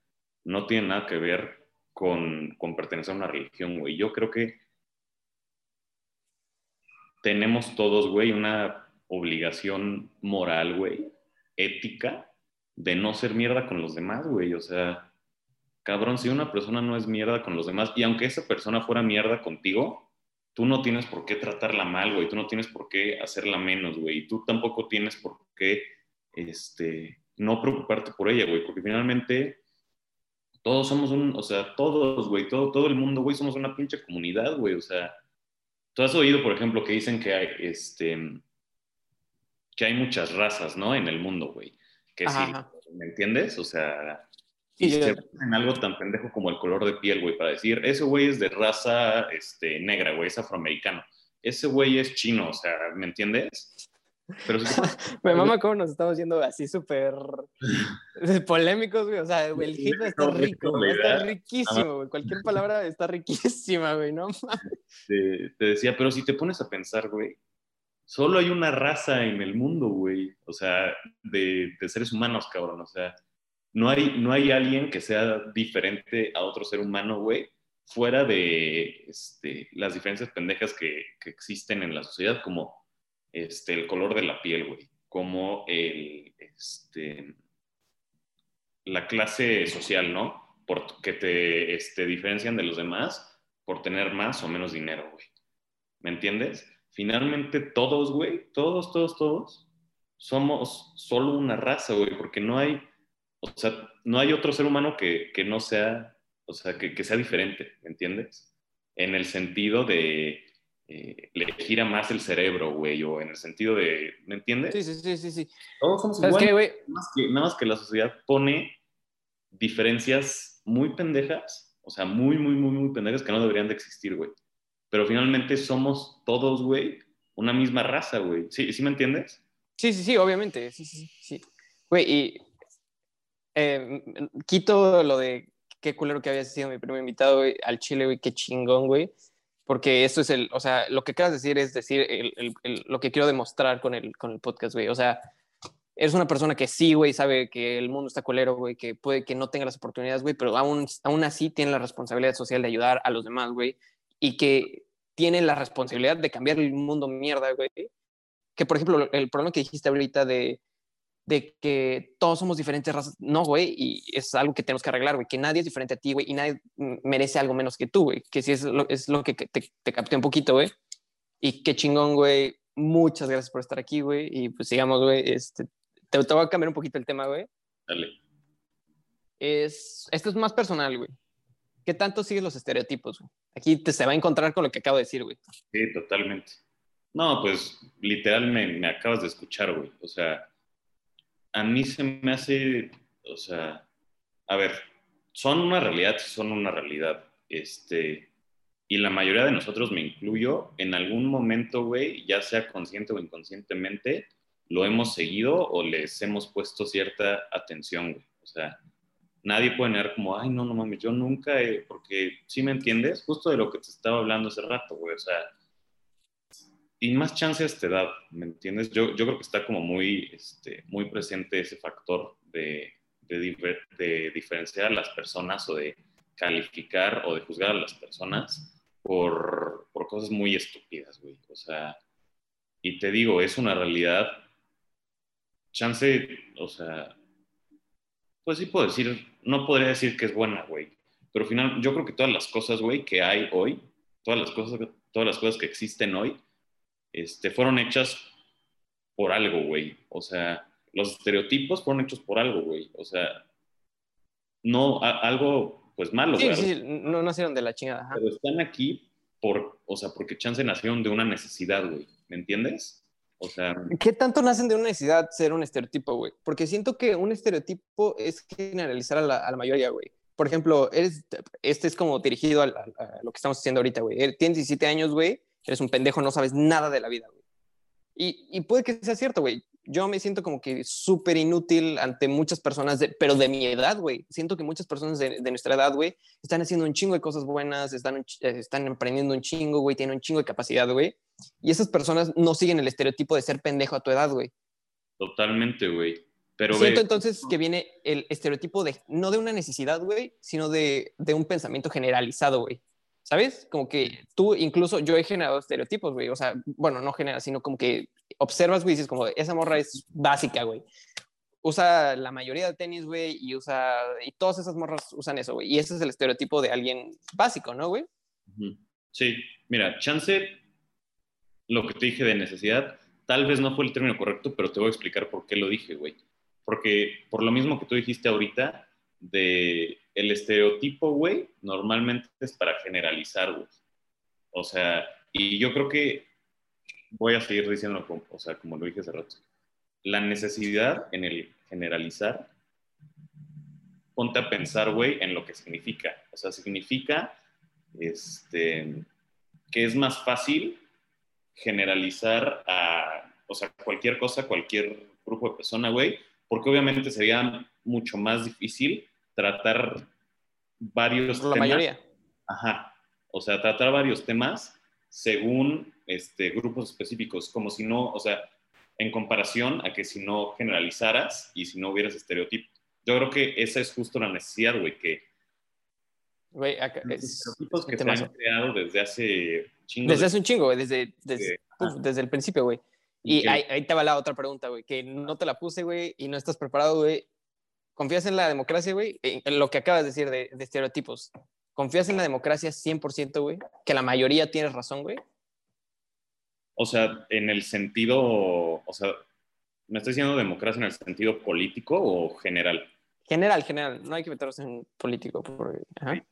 no tiene nada que ver con, con pertenecer a una religión, güey. Yo creo que tenemos todos, güey, una obligación moral, güey, ética, de no ser mierda con los demás, güey. O sea, cabrón, si una persona no es mierda con los demás, y aunque esa persona fuera mierda contigo, tú no tienes por qué tratarla mal, güey. Tú no tienes por qué hacerla menos, güey. Y tú tampoco tienes por qué, este, no preocuparte por ella, güey. Porque finalmente todos somos un, o sea, todos, güey, todo, todo el mundo, güey, somos una pinche comunidad, güey, o sea, tú has oído, por ejemplo, que dicen que hay, este, que hay muchas razas, ¿no? En el mundo, güey. Que sí, ¿me entiendes? O sea, y se en algo tan pendejo como el color de piel, güey, para decir, ese güey es de raza este, negra, güey, es afroamericano. Ese güey es chino, o sea, ¿me entiendes? Pero Me mama cómo nos estamos yendo así súper polémicos, güey. O sea, el hip está rico, está riquísimo, güey. Cualquier palabra está riquísima, güey, ¿no? Te, te, decía, pero si te pones a pensar, güey, solo hay una raza en el mundo, güey. O sea, de, de seres humanos, cabrón. O sea, no hay, no hay alguien que sea diferente a otro ser humano, güey, fuera de este, las diferencias pendejas que, existen en la sociedad, como este, el color de la piel, güey, como el, este, la clase social, ¿no? Por, que te este, diferencian de los demás por tener más o menos dinero, güey. ¿Me entiendes? Finalmente todos, güey, todos, todos, todos, somos solo una raza, güey, porque no hay o sea, no hay otro ser humano que, que no sea, o sea, que, que, sea diferente, ¿me entiendes? En el sentido de eh, le gira más el cerebro, güey, o en el sentido de, ¿me entiendes? Sí, sí, sí, sí. sí. Todos somos iguales, nada, más que, nada más que la sociedad pone diferencias muy pendejas, o sea, muy, muy, muy, muy pendejas que no deberían de existir, güey. Pero finalmente somos todos, güey, una misma raza, güey. ¿Sí, ¿Sí me entiendes? Sí, sí, sí, obviamente. Sí, sí, sí. Güey, y eh, quito lo de qué culero que había sido mi primer invitado al Chile, güey, qué chingón, güey. Porque esto es el, o sea, lo que quieras decir es decir lo que quiero demostrar con el, con el podcast, güey. O sea, eres una persona que sí, güey, sabe que el mundo está culero, güey, que puede que no tenga las oportunidades, güey, pero aún, aún así tiene la responsabilidad social de ayudar a los demás, güey, y que tiene la responsabilidad de cambiar el mundo mierda, güey. Que, por ejemplo, el problema que dijiste ahorita de de que todos somos diferentes razas. No, güey, y es algo que tenemos que arreglar, güey, que nadie es diferente a ti, güey, y nadie merece algo menos que tú, güey, que sí es lo, es lo que te, te capté un poquito, güey. Y qué chingón, güey. Muchas gracias por estar aquí, güey. Y pues sigamos, güey. Este, te, te voy a cambiar un poquito el tema, güey. Dale. Es, esto es más personal, güey. ¿Qué tanto sigues los estereotipos, güey? Aquí te se va a encontrar con lo que acabo de decir, güey. Sí, totalmente. No, pues literal me, me acabas de escuchar, güey. O sea, a mí se me hace, o sea, a ver, son una realidad, son una realidad. Este, y la mayoría de nosotros, me incluyo, en algún momento, güey, ya sea consciente o inconscientemente, lo hemos seguido o les hemos puesto cierta atención, güey. O sea, nadie puede negar como, ay, no, no mames, yo nunca, he, porque si me entiendes, justo de lo que te estaba hablando hace rato, güey. O sea, y más chances te da, ¿me entiendes? Yo, yo creo que está como muy, este, muy presente ese factor de, de, de, diferenciar a las personas o de calificar o de juzgar a las personas por, por cosas muy estúpidas, güey. O sea, y te digo, es una realidad, chance, o sea, pues sí puedo decir, no podría decir que es buena, güey, pero al final yo creo que todas las cosas, güey, que hay hoy, todas las cosas, todas las cosas que existen hoy, este, fueron hechas por algo, güey. O sea, los estereotipos fueron hechos por algo, güey. O sea, no, algo, pues malo, güey. Sí, sí, no nacieron de la chingada. Pero están aquí por, o sea, porque chance nacieron de una necesidad, güey. ¿Me entiendes? O sea... ¿Qué tanto nacen de una necesidad ser un estereotipo, güey? Porque siento que un estereotipo es generalizar a la, a la mayoría, güey. Por ejemplo, eres, este es como dirigido a, a, lo que estamos haciendo ahorita, güey. Tienes 17 años, güey, eres un pendejo, no sabes nada de la vida, güey. Y, y puede que sea cierto, güey. Yo me siento como que súper inútil ante muchas personas, de, pero de mi edad, güey. Siento que muchas personas de, de nuestra edad, güey, están haciendo un chingo de cosas buenas, están, están emprendiendo un chingo, güey, tienen un chingo de capacidad, güey. Y esas personas no siguen el estereotipo de ser pendejo a tu edad, güey. Totalmente, güey. Pero Siento entonces que viene el estereotipo de, no de una necesidad, güey, sino de, de un pensamiento generalizado, güey. ¿Sabes? Como que tú, incluso yo he generado estereotipos, güey. O sea, bueno, no genera, sino como que observas, güey, dices como, esa morra es básica, güey. Usa la mayoría de tenis, güey, y usa, y todas esas morras usan eso, güey. Y ese es el estereotipo de alguien básico, ¿no, güey? Sí, mira, chance, lo que te dije de necesidad, tal vez no fue el término correcto, pero te voy a explicar por qué lo dije, güey. Porque por lo mismo que tú dijiste ahorita, de el estereotipo, güey, normalmente es para generalizar, güey. O sea, y yo creo que voy a seguir diciendo, o sea, como lo dije hace rato, la necesidad en el generalizar, ponte a pensar, güey, en lo que significa. O sea, significa este, que es más fácil generalizar a, o sea, cualquier cosa, cualquier grupo de persona, güey, porque obviamente sería mucho más difícil tratar varios la mayoría. Ajá. O sea, tratar varios temas según este, grupos específicos, como si no, o sea, en comparación a que si no generalizaras y si no hubieras estereotipos. Yo creo que esa es justo la necesidad, güey, que Güey, acá los es, estereotipos es que se han creado desde hace chingo Desde de- hace un chingo, güey, desde, desde, uf, desde el principio, güey. Y ahí te va la otra pregunta, güey, que no te la puse, güey, y no estás preparado, güey. ¿Confías en la democracia, güey? En en lo que acabas de decir de, de estereotipos. ¿Confías en la democracia 100%, güey? Que la mayoría tienes razón, güey. O sea, en el sentido, o sea, ¿me estás diciendo democracia en el sentido político o general? General, general. No hay que meternos en político. porque- ajá.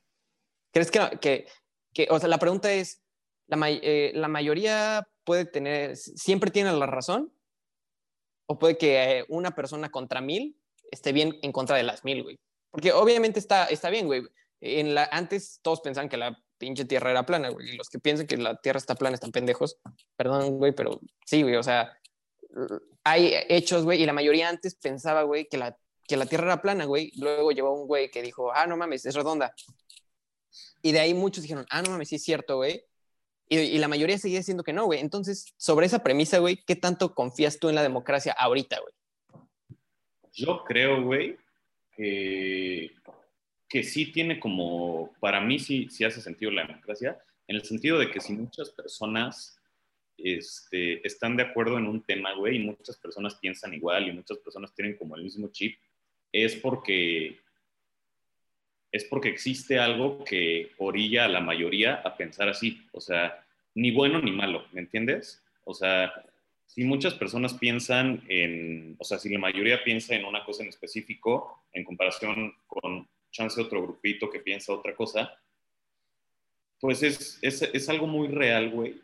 ¿Crees que, que, que- o sea, la pregunta es, ¿la, may- eh, ¿la mayoría puede tener, siempre tiene la razón? ¿O puede que eh, una persona contra mil esté bien en contra de las mil, güey? Porque obviamente está, está bien, güey. En la, antes todos pensaban que la pinche tierra era plana, güey. Y los que piensan que la tierra está plana están pendejos. Perdón, güey, pero sí, güey. O sea, hay hechos, güey. Y la mayoría antes pensaba, güey, que la, que la tierra era plana, güey. Luego llegó un güey que dijo, ah, no mames, es redonda. Y de ahí muchos dijeron, ah, no mames, sí es cierto, güey. Y, y la mayoría seguía diciendo que no, güey. Entonces, sobre esa premisa, güey, ¿qué tanto confías tú en la democracia ahorita, güey? Yo creo, güey, que, que sí tiene como, para mí sí, sí hace sentido la democracia, en el sentido de que si muchas personas este, están de acuerdo en un tema, güey, y muchas personas piensan igual y muchas personas tienen como el mismo chip, es porque es porque existe algo que orilla a la mayoría a pensar así, o sea, ni bueno ni malo, ¿me entiendes? O sea, si muchas personas piensan en, o sea, si la mayoría piensa en una cosa en específico, en comparación con chance otro grupito que piensa otra cosa, pues es, es, es algo muy real, güey,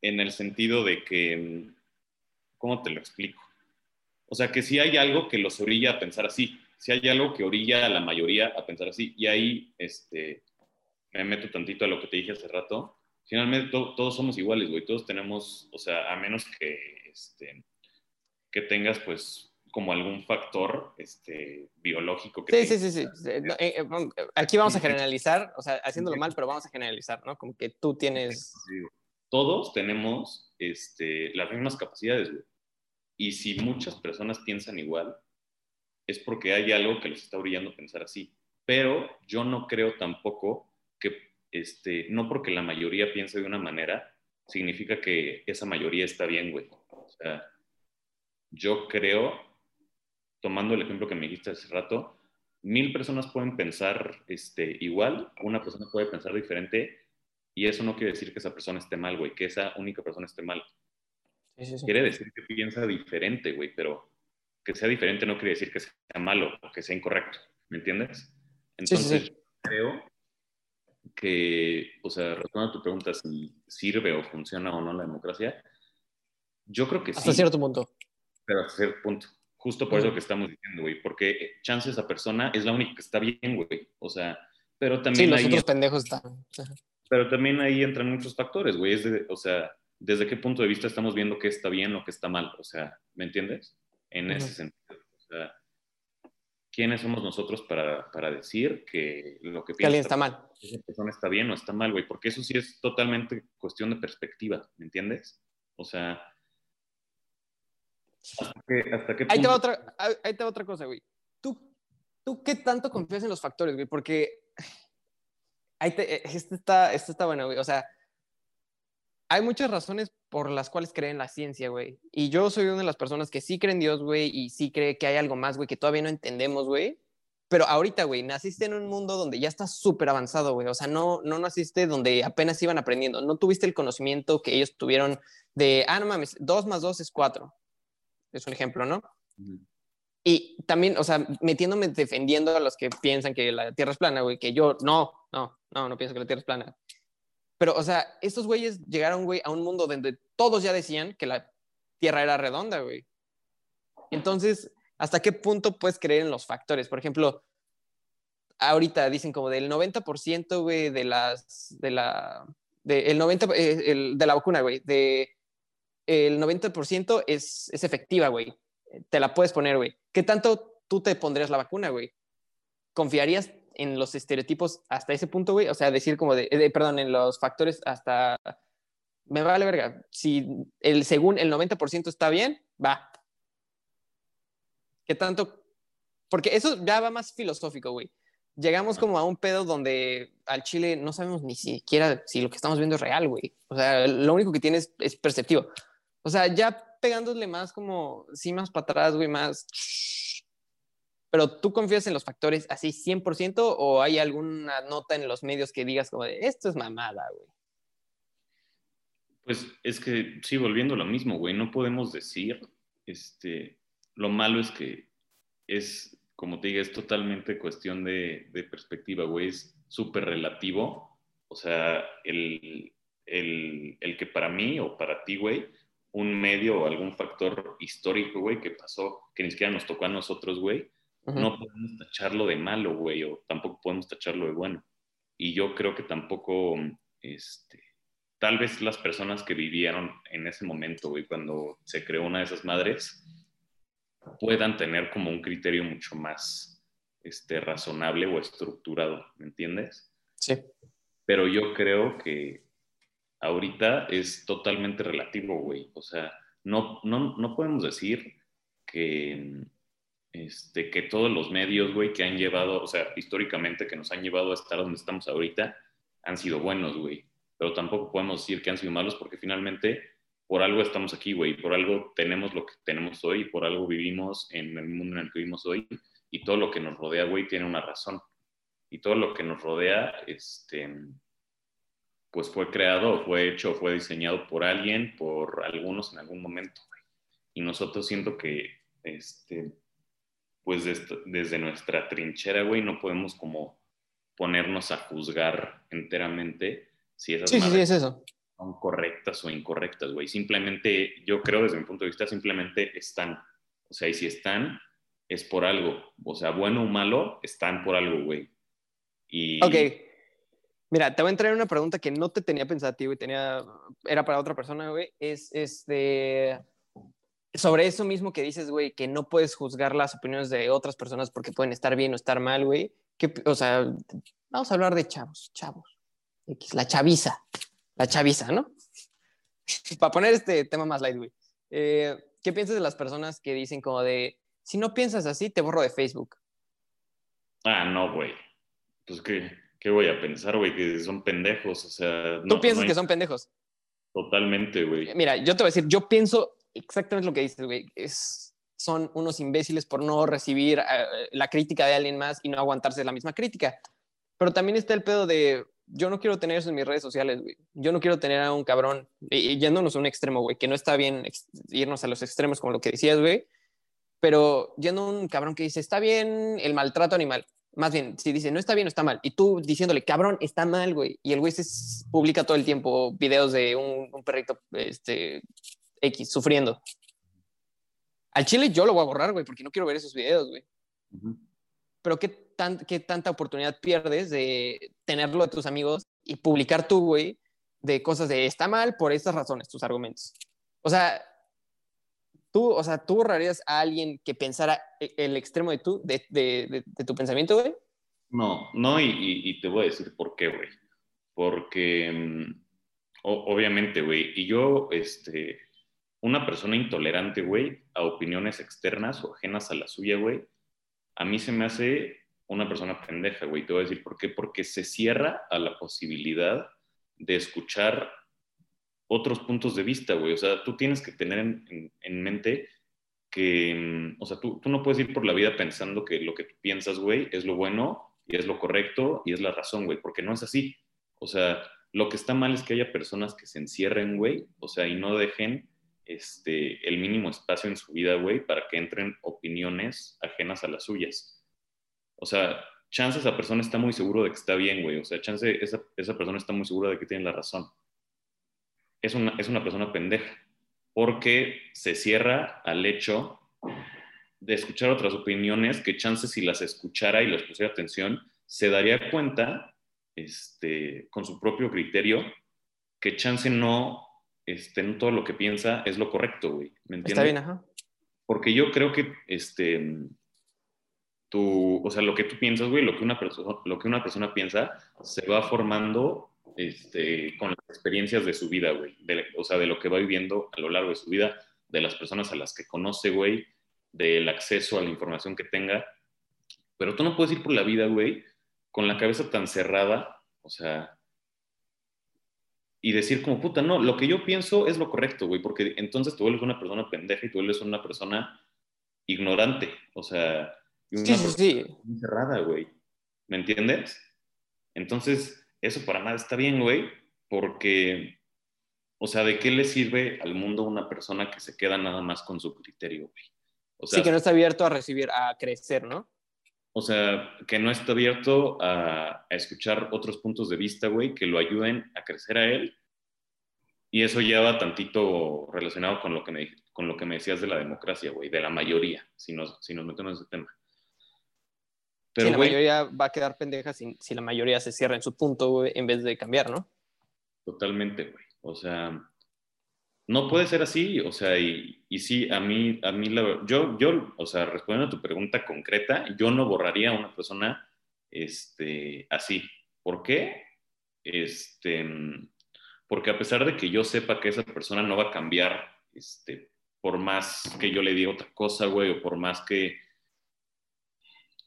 en el sentido de que, ¿cómo te lo explico? O sea, que si hay algo que los orilla a pensar así, si hay algo que orilla a la mayoría a pensar así, y ahí este, me meto tantito a lo que te dije hace rato, finalmente to- todos somos iguales, güey, todos tenemos, o sea, a menos que, este, que tengas, pues, como algún factor este, biológico que Sí, te- sí, sí, sí. No, eh, eh, aquí vamos a generalizar, o sea, haciéndolo mal, pero vamos a generalizar, ¿no? Como que tú tienes... Todos tenemos este, las mismas capacidades, güey. Y si muchas personas piensan igual, es porque hay algo que los está orillando a pensar así. Pero yo no creo tampoco que, este, no porque la mayoría piense de una manera, significa que esa mayoría está bien, güey. O sea, yo creo, tomando el ejemplo que me dijiste hace rato, mil personas pueden pensar este, igual, una persona puede pensar diferente, y eso no quiere decir que esa persona esté mal, güey, que esa única persona esté mal. Sí, sí, sí. Quiere decir que piensa diferente, güey, pero que sea diferente no quiere decir que sea malo o que sea incorrecto, ¿me entiendes? Entonces, creo que, o sea, respondiendo a tu pregunta si sirve o funciona o no la democracia, yo creo que Hasta sí, cierto punto. pero hasta cierto punto. Justo por Ujú. eso que estamos diciendo, güey, porque chance esa persona es la única que está bien, güey. O sea, pero Sí, también los ahí otros pendejos están... Pero también ahí entran muchos factores, güey. Es de- o sea, desde qué punto de vista estamos viendo qué está bien o qué está mal. O sea, ¿me entiendes? En Ujú. ese sentido. O sea, ¿quiénes somos nosotros para, para decir que lo que Que alguien piensa está mal. esa persona está bien o está mal, güey? Porque eso sí es totalmente cuestión de perspectiva, ¿me entiendes? O sea, ¿hasta qué, hasta qué Ahí te va punto? otra, ahí ahí te va otra cosa, güey. ¿Tú, ¿Tú qué tanto confías en los factores, güey? Porque ahí te, este, está, este está bueno, güey. O sea, hay muchas razones por las cuales creen la ciencia, güey. Y yo soy una de las personas que sí creen en Dios, güey, y sí cree que hay algo más, güey, que todavía no entendemos, güey. Pero ahorita, güey, naciste en un mundo donde ya está súper avanzado, güey. O sea, no, no naciste donde apenas iban aprendiendo. No tuviste el conocimiento que ellos tuvieron de, ah, no mames, dos más dos es cuatro. Es un ejemplo, ¿no? Y también, o sea, metiéndome defendiendo a los que piensan que la Tierra es plana, güey, que yo no, no, no, no pienso que la Tierra es plana. Pero, o sea, estos güeyes llegaron, güey, a un mundo donde todos ya decían que la Tierra era redonda, güey. Entonces, ¿hasta qué punto puedes creer en los factores? Por ejemplo, ahorita dicen como del 90%, güey, de las, de la, de, el 90, eh, de la vacuna, güey, de el 90% es, es efectiva, güey. Te la puedes poner, güey. ¿Qué tanto tú te pondrías la vacuna, güey? ¿Confiarías en los estereotipos hasta ese punto, güey? O sea, decir como de, de, perdón, en los factores hasta, me vale verga. Si el según el 90% está bien, va. ¿Qué tanto? Porque eso ya va más filosófico, güey. Llegamos como a un pedo donde al Chile no sabemos ni siquiera si lo que estamos viendo es real, güey. O sea, lo único que tienes es perceptivo. O sea, ya pegándole más como, sí, más para atrás, güey, más... Pero tú confías en los factores así 100% o hay alguna nota en los medios que digas como de, esto es mamada, güey. Pues es que, sí, volviendo a lo mismo, güey, no podemos decir, este, lo malo es que es, como te digo, es totalmente cuestión de, perspectiva, güey, es súper relativo. O sea, el, el, el que para mí o para ti, güey, un medio o algún factor histórico, güey, que pasó, que ni siquiera nos tocó a nosotros, güey, uh -huh. no podemos tacharlo de malo, güey, o tampoco podemos tacharlo de bueno. Y yo creo que tampoco, este, tal vez las personas que vivieron en ese momento, güey, cuando se creó una de esas madres, puedan tener como un criterio mucho más este, razonable o estructurado, ¿me entiendes? Sí. Pero yo creo que ahorita es totalmente relativo, güey. O sea, no, no, no podemos decir que, este, que todos los medios, güey, que han llevado, o sea, históricamente que nos han llevado a estar donde estamos ahorita, han sido buenos, güey. Pero tampoco podemos decir que han sido malos porque finalmente por algo estamos aquí, güey. Por algo tenemos lo que tenemos hoy por algo vivimos en el mundo en el que vivimos hoy. Y todo lo que nos rodea, güey, tiene una razón. Y todo lo que nos rodea, este pues fue creado, fue hecho, fue diseñado por alguien, por algunos en algún momento. Y nosotros siento que, este, pues desde, desde nuestra trinchera, güey, no podemos como ponernos a juzgar enteramente si esas sí, sí, sí, es eso. son correctas o incorrectas, güey. Simplemente, yo creo desde mi punto de vista, simplemente están. O sea, y si están, es por algo. O sea, bueno o malo, están por algo, güey. Y... Ok. Mira, te voy a entrar en una pregunta que no te tenía ti, güey, tenía, era para otra persona, güey. Es este, sobre eso mismo que dices, güey, que no puedes juzgar las opiniones de otras personas porque pueden estar bien o estar mal, güey. Que, o sea, vamos a hablar de chavos, chavos. X, la chaviza, la chaviza, ¿no? para poner este tema más light, güey. Eh, ¿Qué piensas de las personas que dicen como de, si no piensas así, te borro de Facebook? Ah, no, güey. Pues que ¿qué voy a pensar, güey? Que son pendejos, o sea... ¿Tú piensas no hay... que son pendejos? Totalmente, güey. Mira, yo te voy a decir, yo pienso exactamente lo que dices, güey. Es, son unos imbéciles por no recibir uh, la crítica de alguien más y no aguantarse la misma crítica. Pero también está el pedo de, yo no quiero tener eso en mis redes sociales, güey. Yo no quiero tener a un cabrón, y, yéndonos a un extremo, güey, que no está bien irnos a los extremos como lo que decías, güey. Pero yendo a un cabrón que dice, está bien el maltrato animal más bien, si dice, no está bien, está mal, y tú diciéndole, cabrón, está mal, güey, y el güey se publica todo el tiempo videos de un, un, perrito, este, X, sufriendo. Al chile yo lo voy a borrar, güey, porque no quiero ver esos videos, güey. Uh -huh. Pero ¿qué, tan, ¿qué tanta oportunidad pierdes de tenerlo de tus amigos y publicar tú, güey, de cosas de, está mal por estas razones, tus argumentos? O sea, tú, o sea, ¿tú borrarías a alguien que pensara el extremo de, tú, de, de, de, de tu pensamiento, güey? No, no, y, y, y, te voy a decir por qué, güey. Porque, um, obviamente, güey, y yo, este, una persona intolerante, güey, a opiniones externas o ajenas a la suya, güey, a mí se me hace una persona pendeja, güey. Te voy a decir por qué. Porque se cierra a la posibilidad de escuchar otros puntos de vista, güey. O sea, tú tienes que tener en, en, en mente que, o sea, tú, tú, no puedes ir por la vida pensando que lo que tú piensas, güey, es lo bueno y es lo correcto y es la razón, güey, porque no es así. O sea, lo que está mal es que haya personas que se encierren, güey, o sea, y no dejen este, el mínimo espacio en su vida, güey, para que entren opiniones ajenas a las suyas. O sea, chance esa persona está muy seguro de que está bien, güey. O sea, chance esa, esa persona está muy segura de que tiene la razón. Es una, es una persona pendeja, porque se cierra al hecho de escuchar otras opiniones que chance si las escuchara y les pusiera atención, se daría cuenta, este, con su propio criterio, que chance no, este, no todo lo que piensa es lo correcto, güey. ¿Me entiendes? Está bien, ajá. Porque yo creo que, este, tú, o sea, lo que tú piensas, güey, lo que una persona, lo que una persona piensa, se va formando este, con las experiencias de su vida, güey. De- o sea, de lo que va viviendo a lo largo de su vida, de las personas a las que conoce, güey, del acceso a la información que tenga. Pero tú no puedes ir por la vida, güey, con la cabeza tan cerrada, o sea, y decir como, puta, no, lo que yo pienso es lo correcto, güey, porque entonces te vuelves una persona pendeja y te vuelves una persona ignorante, o sea, y una Sí, persona sí. cerrada, güey. ¿Me entiendes? Entonces, eso para nada está bien, güey, porque, o sea, ¿de qué le sirve al mundo una persona que se queda nada más con su criterio, güey? O sea, Sí, que no está abierto a recibir, a crecer, ¿no? O sea, que no está abierto a, a escuchar otros puntos de vista, güey, que lo ayuden a crecer a él. Y eso ya va tantito relacionado con lo que me, con lo que me decías de la democracia, güey, de la mayoría, si nos, si nos metemos en ese tema. Pero, sí, la güey, mayoría va a quedar pendeja si, si la mayoría se cierra en su punto, güey, en vez de cambiar, ¿no? Totalmente, güey. O sea, no puede ser así. O sea, y, y sí, a mí, a mí, la, yo, yo, o sea, respondiendo a tu pregunta concreta, yo no borraría a una persona este, así. ¿Por qué? Este, porque a pesar de que yo sepa que esa persona no va a cambiar, este, por más que yo le diga otra cosa, güey, o por más que,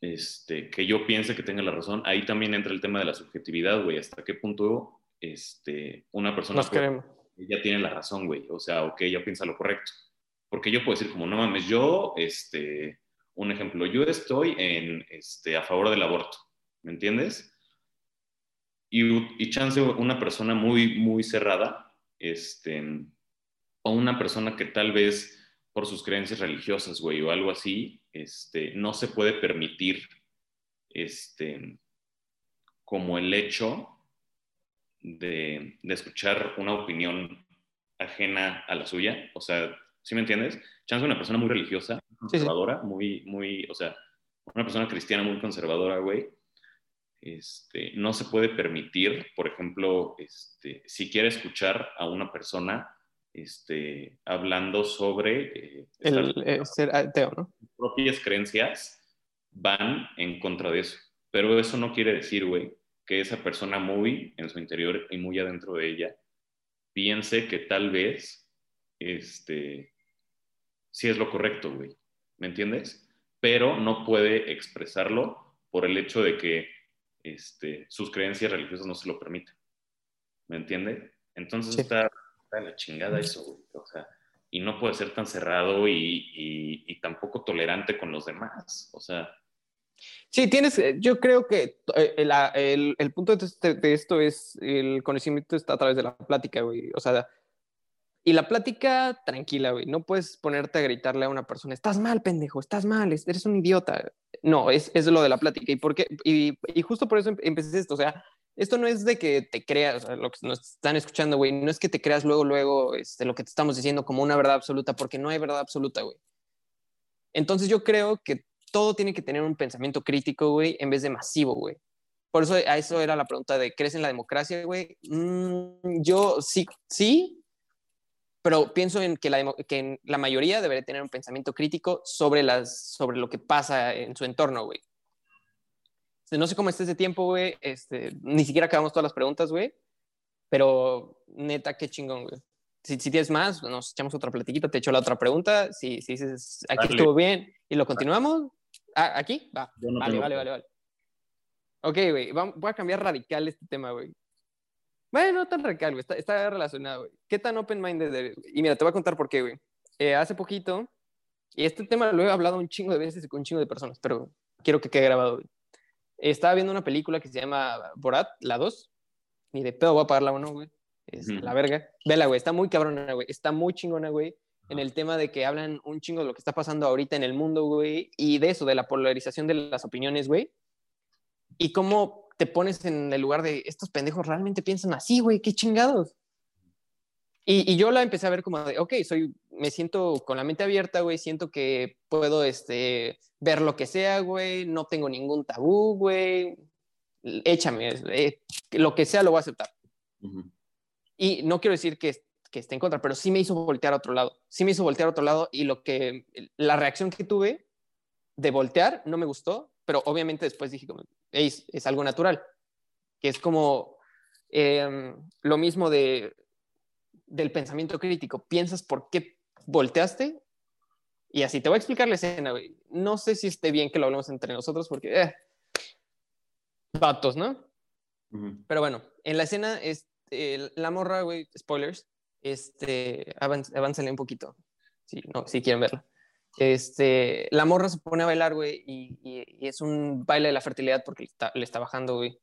este, que yo piense que tenga la razón, ahí también entra el tema de la subjetividad, güey. ¿Hasta qué punto este, una persona Nos puede- queremos. Ella tiene la razón, güey? O sea, o que ella piensa lo correcto. Porque yo puedo decir como, no mames, yo, este, un ejemplo, yo estoy en, este, a favor del aborto, ¿me entiendes? Y, y chance una persona muy, muy cerrada, este, o una persona que tal vez por sus creencias religiosas, güey, o algo así, este, no se puede permitir, este, como el hecho de, de escuchar una opinión ajena a la suya, o sea, ¿sí me entiendes? Chance una persona muy religiosa, conservadora, muy, muy, o sea, una persona cristiana muy conservadora, güey, este, no se puede permitir, por ejemplo, este, si quiere escuchar a una persona este, hablando sobre eh, El, eh, ser ateo, ¿no? propias creencias, van en contra de eso. Pero eso no quiere decir, güey, que esa persona muy en su interior y muy adentro de ella piense que tal vez este, sí es lo correcto, güey. ¿Me entiendes? Pero no puede expresarlo por el hecho de que este, sus creencias religiosas no se lo permiten. ¿Me entiende? Entonces Sí. está, está la chingada eso, güey. O sea, y no puede ser tan cerrado y, y- y tampoco tolerante con los demás. O sea, Sí, tienes, eh, yo creo que eh, la- el, el punto de, este- de esto es el conocimiento está a través de la plática, güey. O sea, y la plática tranquila, güey. No puedes ponerte a gritarle a una persona, estás mal, pendejo, estás mal, es- eres un idiota. No, es, es lo de la plática. ¿Y, por qué? y, y justo por eso em- empecé esto. O sea, esto no es de que te creas, lo que nos están escuchando, güey, no es que te creas luego, luego este, lo que te estamos diciendo como una verdad absoluta, porque no hay verdad absoluta, güey. Entonces yo creo que todo tiene que tener un pensamiento crítico, güey, en vez de masivo, güey. Por eso a eso era la pregunta de, ¿crees en la democracia, güey? Mm, yo sí, sí, pero pienso en que, la, mayoría debería tener un pensamiento crítico sobre, las, sobre lo que pasa en su entorno, güey. No sé cómo está ese tiempo, güey. Este, ni siquiera acabamos todas las preguntas, güey. Pero neta, qué chingón, güey. Si, si tienes más, nos echamos otra platiquita, te echo la otra pregunta. Si, si dices, aquí Dale. estuvo bien y lo continuamos, ah, ¿aquí? Va. No vale, vale, vale, vale. Ok, güey, voy a cambiar radical este tema, güey. Bueno, no tan radical, güey, está, está relacionado, güey. ¿Qué tan open-minded eres? güey? Y mira, te voy a contar por qué, güey. Eh, hace poquito, y este tema lo he hablado un chingo de veces con un chingo de personas, pero quiero que quede grabado, güey. Estaba viendo una película que se llama Borat, la 2. Ni de pedo voy a pagar la 1, güey. Es Ujú. la verga. Vela, güey, está muy cabrona, güey. Está muy chingona, güey. en el tema de que hablan un chingo de lo que está pasando ahorita en el mundo, güey, y de eso, de la polarización de las opiniones, güey. Y cómo te pones en el lugar de estos pendejos realmente piensan así, güey, qué chingados. Y, y, yo la empecé a ver como de, ok, soy, me siento con la mente abierta, güey, siento que puedo este, ver lo que sea, güey, no tengo ningún tabú, güey, échame, eh, lo que sea lo voy a aceptar. Y no quiero decir que, que esté en contra, pero sí me hizo voltear a otro lado, sí me hizo voltear a otro lado y lo que, la reacción que tuve de voltear no me gustó, pero obviamente después dije, como, es, es algo natural, que es como eh, lo mismo de del pensamiento crítico. Piensas por qué volteaste y así. Te voy a explicar la escena, güey. No sé si esté bien que lo hablemos entre nosotros porque... Eh, vatos, ¿no? Pero bueno, en la escena, es, la morra, güey, spoilers, este, avánzale un poquito, si, no, si quieren verla. Este, la morra se pone a bailar, güey, y, es un baile de la fertilidad porque le está, le está bajando, güey.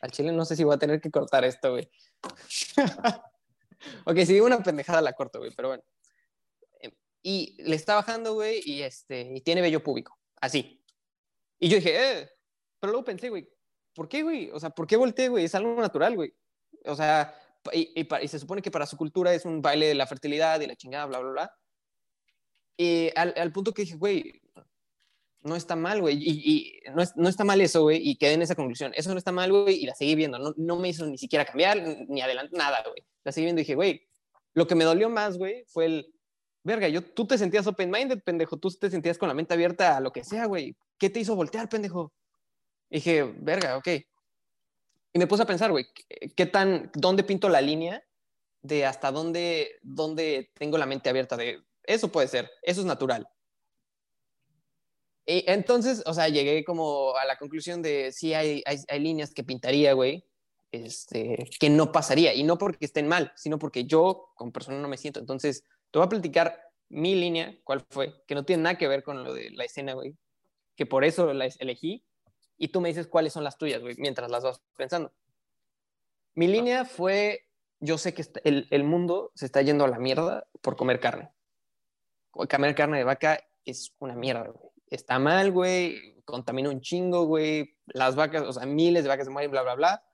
Al chile no sé si voy a tener que cortar esto, güey. ok, si digo una pendejada la corto, güey, pero bueno. Em, y le está bajando, güey, y, este, y tiene vello público, así. Y yo dije, eh, pero luego pensé, güey, ¿por qué, güey? O sea, ¿por qué volteé, güey? Es algo natural, güey. O sea, y, y, se supone que para su cultura es un baile de la fertilidad y la chingada, bla, bla, bla. Y al, al punto que dije, güey, no está mal, güey. Y, y no, no, está mal eso, güey. Y quedé en esa conclusión. Eso no está mal, güey. Y la seguí viendo. No, no me hizo ni siquiera cambiar, ni adelante, nada, güey. La seguí viendo y dije, güey, lo que me dolió más, güey, fue el, verga, yo, tú te sentías open-minded, pendejo. Tú te sentías con la mente abierta a lo que sea, güey. ¿Qué te hizo voltear, pendejo? Y dije, verga, ok. Y me puse a pensar, güey, ¿qué tan, dónde pinto la línea de hasta dónde, dónde tengo la mente abierta de, eso puede ser, eso es natural y entonces, o sea, llegué como a la conclusión de sí hay, hay, hay líneas que pintaría, güey, este, que no pasaría. Y no porque estén mal, sino porque yo como persona no me siento. Entonces, te voy a platicar mi línea, cuál fue, que no tiene nada que ver con lo de la escena, güey, que por eso la elegí. Y tú me dices cuáles son las tuyas, güey, mientras las vas pensando. Mi línea fue, yo sé que el, el mundo se está yendo a la mierda por comer carne. Comer carne de vaca es una mierda, güey está mal, güey, contamina un chingo, güey, las vacas, o sea, miles de vacas se mueren, bla, bla, bla.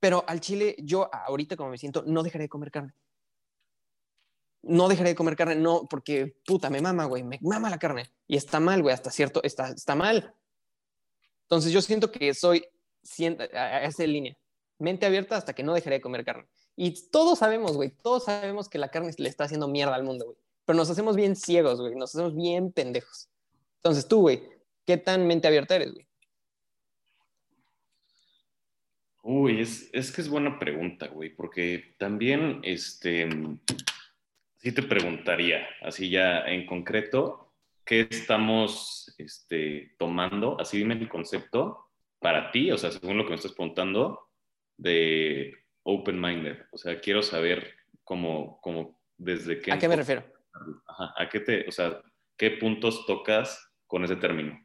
Pero al chile, yo ahorita como me siento, no dejaré de comer carne. No dejaré de comer carne, no, porque puta, me mama, güey, me mama la carne. Y está mal, güey, hasta cierto, está, está mal. Entonces yo siento que soy a esa línea, mente abierta hasta que no dejaré de comer carne. Y todos sabemos, güey, todos sabemos que la carne le está haciendo mierda al mundo, güey pero nos hacemos bien ciegos, güey, nos hacemos bien pendejos. Entonces tú, güey, ¿qué tan mente abierta eres, güey? Uy, es, es, que es buena pregunta, güey, porque también, este, sí te preguntaría, así ya en concreto, ¿qué estamos este, tomando? Así dime el concepto para ti, o sea, según lo que me estás preguntando, de open-minded. O sea, quiero saber cómo, cómo desde qué... ¿A qué me refiero? ¿A qué te, o sea, qué puntos tocas con ese término?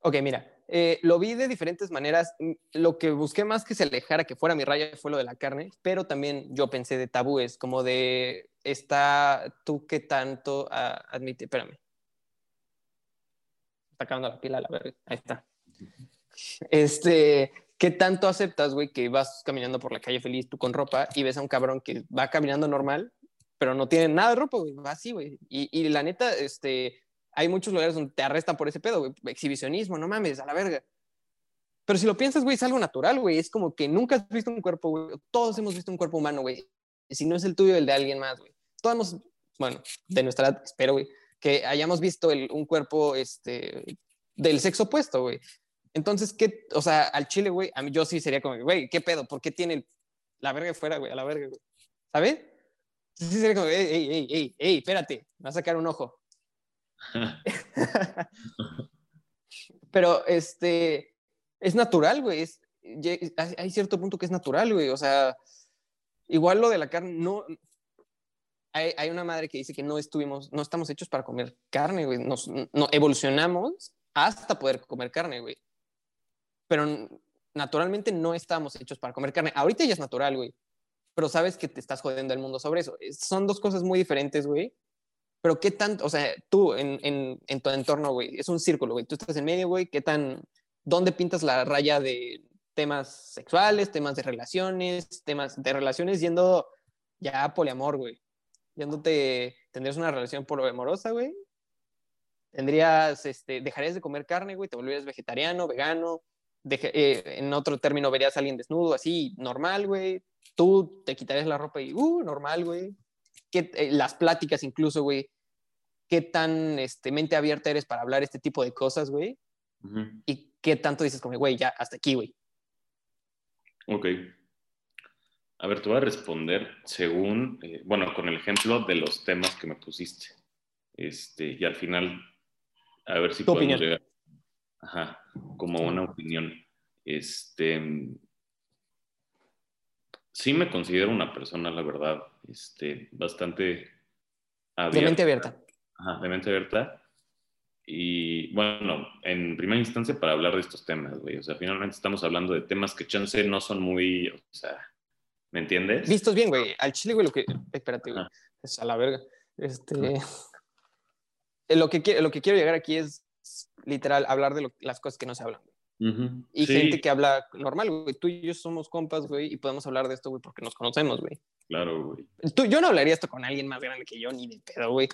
Ok, mira, eh, lo vi de diferentes maneras. Mm, lo que busqué más que se alejara, que fuera mi raya, fue lo de la carne, pero también yo pensé de tabúes, como de, está, tú qué tanto uh, admite, espérame. Está acabando la pila, la verga. Ahí está. Este, ¿qué tanto aceptas, güey, que vas caminando por la calle feliz, tú con ropa, y ves a un cabrón que va caminando normal pero no tienen nada de ropa, güey, así, güey. Y, y, la neta, este, hay muchos lugares donde te arrestan por ese pedo, güey, exhibicionismo, no mames, a la verga. Pero si lo piensas, güey, es algo natural, güey, es como que nunca has visto un cuerpo, güey, todos hemos visto un cuerpo humano, güey, si no es el tuyo, el de alguien más, güey. Todos hemos, bueno, de nuestra edad, espero, güey, que hayamos visto el, un cuerpo, este, del sexo opuesto, güey. Entonces, ¿qué? O sea, al chile, güey, a mí yo sí sería como, güey, ¿qué pedo? ¿Por qué tiene la verga fuera, güey? A la verga, güey. ¿Sabes? Sí, sería como, ey, ey, ey, ey, espérate, me va a sacar un ojo. Pero, este, es natural, güey. Es, hay cierto punto que es natural, güey. O sea, igual lo de la carne, no. Hay, una madre que dice que no estuvimos, no estamos hechos para comer carne, güey. Nos, no, evolucionamos hasta poder comer carne, güey. Pero naturalmente no estamos hechos para comer carne. Ahorita ya es natural, güey. pero sabes que te estás jodiendo el mundo sobre eso. Son dos cosas muy diferentes, güey. Pero qué tanto, o sea, tú en, en, en tu entorno, güey, es un círculo, güey. Tú estás en medio, güey, ¿qué tan, dónde pintas la raya de temas sexuales, temas de relaciones, temas de relaciones yendo ya a poliamor, güey? Yéndote, tendrías una relación poliamorosa, güey. Tendrías, este, dejarías de comer carne, güey, te volverías vegetariano, vegano. Eh, en otro término, verías a alguien desnudo, así, normal, güey. Tú te quitarías la ropa y, uh, normal, güey. Eh, las pláticas incluso, güey. ¿Qué tan este, mente abierta eres para hablar este tipo de cosas, güey? Y qué tanto dices como, güey, ya, hasta aquí, güey. Ok. A ver, te voy a responder según, eh, bueno, con el ejemplo de los temas que me pusiste. Este, y al final a ver si podemos llegar. Ajá, como una opinión. Este, sí me considero una persona, la verdad, este, bastante abierta. De mente abierta. Ajá, de mente abierta. Y bueno, en primera instancia para hablar de estos temas, güey. O sea, finalmente estamos hablando de temas que chance no son muy, o sea, ¿me entiendes? Vistos bien, güey. Al chile, güey, lo que... Espérate, güey. Es a la verga. Este... Lo que, lo que quiero llegar aquí es literal hablar de las cosas que no se hablan. Y gente que habla normal, güey. Tú y yo somos compas, güey, y podemos hablar de esto, güey, porque nos conocemos, güey. Claro, güey. Tú, yo no hablaría esto con alguien más grande que yo, ni de pedo, güey.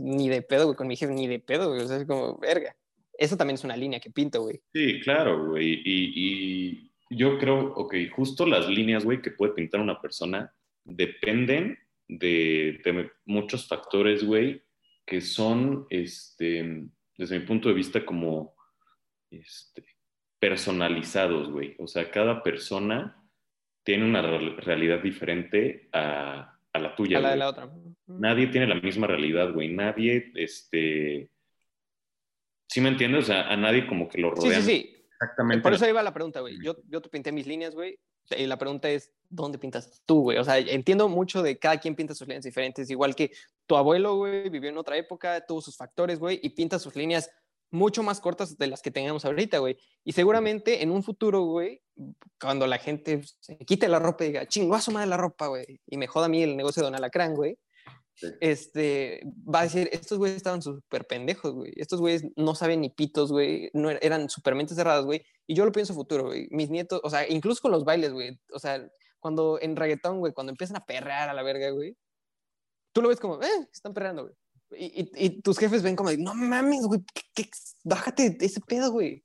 ni de pedo, güey, con mi jefe, ni de pedo, güey. O sea, es como, verga. Eso también es una línea que pinto, güey. Sí, claro, güey. Y, y yo creo, ok, justo las líneas, güey, que puede pintar una persona dependen de, de muchos factores, güey, que son, este, desde mi punto de vista, como este, personalizados, güey. O sea, cada persona tiene una realidad diferente a, a la tuya. A la de la otra. Nadie tiene la misma realidad, güey. Nadie, este... ¿Sí me entiendes? O sea, a nadie como que lo rodean. Sí, sí, sí. Exactamente. Por eso iba la pregunta, güey. Yo, yo te pinté mis líneas, güey. Y la pregunta es, ¿dónde pintas tú, güey? O sea, entiendo mucho de cada quien pinta sus líneas diferentes, igual que tu abuelo, güey, vivió en otra época, tuvo sus factores, güey, y pinta sus líneas mucho más cortas de las que tengamos ahorita, güey. Y seguramente en un futuro, güey, cuando la gente se quite la ropa y diga, su madre la ropa, güey, y me joda a mí el negocio de Don Alacrán, güey, este, va a decir, estos güeyes estaban súper pendejos, güey. Estos güeyes no saben ni pitos, güey. No, er-, eran súper mentes cerradas, güey. Y yo lo pienso futuro, güey. Mis nietos, o sea, incluso con los bailes, güey. O sea, cuando en reggaetón, güey, cuando empiezan a perrear a la verga, güey. Tú lo ves como, eh, están perreando, güey. Y, y, tus jefes ven como, no mames, güey, bájate ese pedo, güey.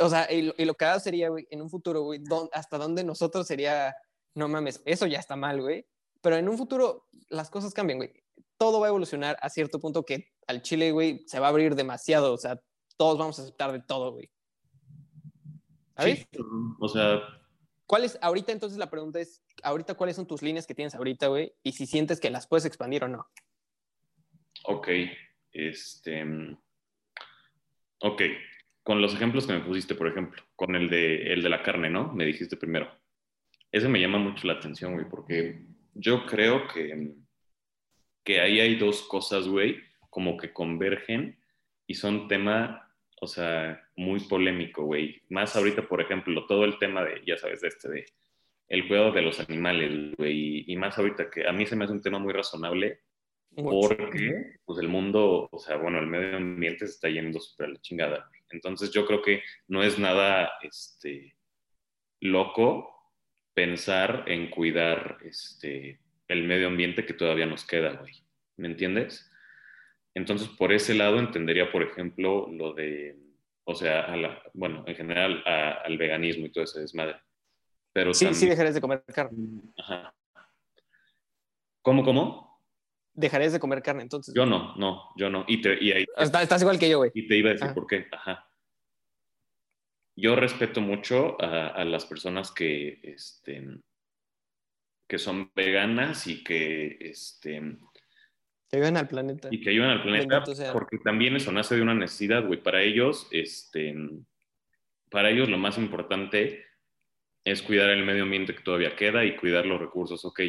O sea, y, y lo que hago sería, güey, en un futuro, güey, hasta dónde nosotros sería, no mames, eso ya está mal, güey pero en un futuro las cosas cambian, güey. Todo va a evolucionar a cierto punto que al Chile, güey, se va a abrir demasiado. O sea, todos vamos a aceptar de todo, güey. ¿Sabes? o sea... ¿Cuál es, ahorita entonces la pregunta es, ahorita cuáles son tus líneas que tienes ahorita, güey? Y si sientes que las puedes expandir o no. Ok, este... Ok, con los ejemplos que me pusiste, por ejemplo, con el de, el de la carne, ¿no? Me dijiste primero. Ese me llama mucho la atención, güey, porque yo creo que, que ahí hay dos cosas, güey, como que convergen y son tema, o sea, muy polémico, güey. Más ahorita, por ejemplo, todo el tema de, ya sabes, de este, de el cuidado de los animales, güey, y, más ahorita que a mí se me hace un tema muy razonable porque, pues, el mundo, o sea, bueno, el medio ambiente se está yendo súper a la chingada. Entonces, yo creo que no es nada, este, loco pensar en cuidar este, el medio ambiente que todavía nos queda, güey. ¿Me entiendes? Entonces, por ese lado entendería, por ejemplo, lo de, o sea, bueno, en general al veganismo y todo ese desmadre. Pero sí, sí dejarás de comer carne. Ajá. ¿Cómo, cómo? Dejarás de comer carne, entonces. Yo no, no, yo no. Y, te, y ahí, estás, igual que yo, güey. Y te iba a decir por qué. Ajá yo respeto mucho a, las personas que, este, que son veganas y que, este, que ayudan al planeta. Y que ayudan al planeta, porque también eso nace de una necesidad, güey. Para ellos, este, para ellos lo más importante es cuidar el medio ambiente que todavía queda y cuidar los recursos, ok.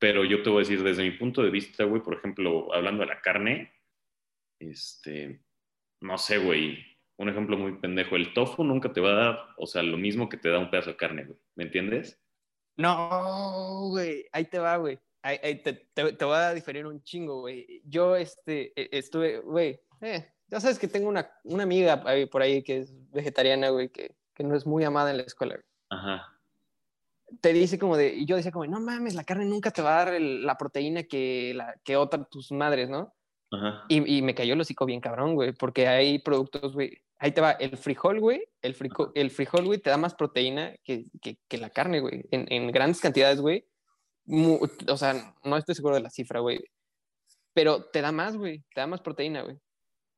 Pero yo te voy a decir, desde mi punto de vista, güey, por ejemplo, hablando de la carne, este, no sé, güey, un ejemplo muy pendejo, el tofu nunca te va a dar, o sea, lo mismo que te da un pedazo de carne, güey, ¿me entiendes? No, güey, ahí te va, güey. Ahí, te, te, voy a diferir un chingo, güey. Yo este, e, estuve, güey, eh, ya sabes que tengo una, una amiga por ahí que es vegetariana, güey, que, que no es muy amada en la escuela. Ajá. Te dice como de, y yo decía como, no mames, la carne nunca te va a dar la proteína que, la, que otra tus madres, ¿no? Ajá. Y, y, me cayó el hocico bien cabrón, güey, porque hay productos, güey, ahí te va, el frijol, güey, el, frijol, el frijol, güey, te da más proteína que, que, que la carne, güey, en, en, grandes cantidades, güey. O sea, no estoy seguro de la cifra, güey, pero te da más, güey, te da más proteína, güey.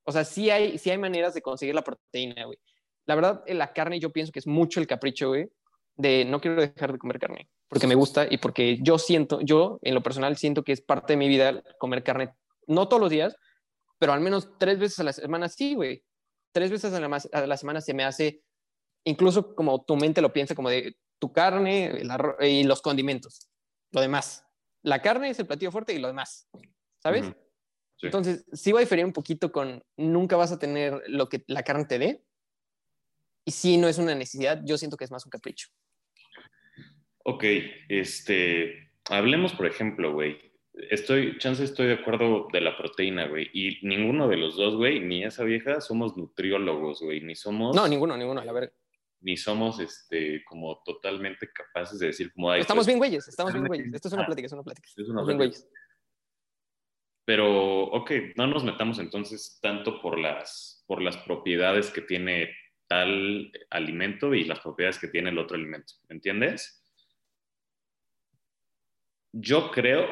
O sea, sí hay, sí hay maneras de conseguir la proteína, güey. La verdad, en la carne yo pienso que es mucho el capricho, güey, de no quiero dejar de comer carne, porque me gusta y porque yo siento, yo en lo personal siento que es parte de mi vida comer carne, no todos los días, pero al menos tres veces a la semana sí, güey. Tres veces a la, a la semana se me hace, incluso como tu mente lo piensa, como de tu carne el arroz, y los condimentos, lo demás. La carne es el platillo fuerte y lo demás, ¿sabes? Entonces, sí va a diferir un poquito con nunca vas a tener lo que la carne te dé. Y si no es una necesidad, yo siento que es más un capricho. Ok, este, hablemos, por ejemplo, güey. Estoy, chance estoy de acuerdo de la proteína, güey. Y ninguno de los dos, güey, ni esa vieja, somos nutriólogos, güey. Ni somos. No, ninguno, ninguno, a la verga. Ni somos, este, como totalmente capaces de decir, como. Estamos bien, güeyes, estamos bien, güeyes. Esto es una plática, es una plática. Es una plática. Pero, ok, no nos metamos entonces tanto por las, por las propiedades que tiene tal alimento y las propiedades que tiene el otro alimento. ¿Me entiendes? Yo creo,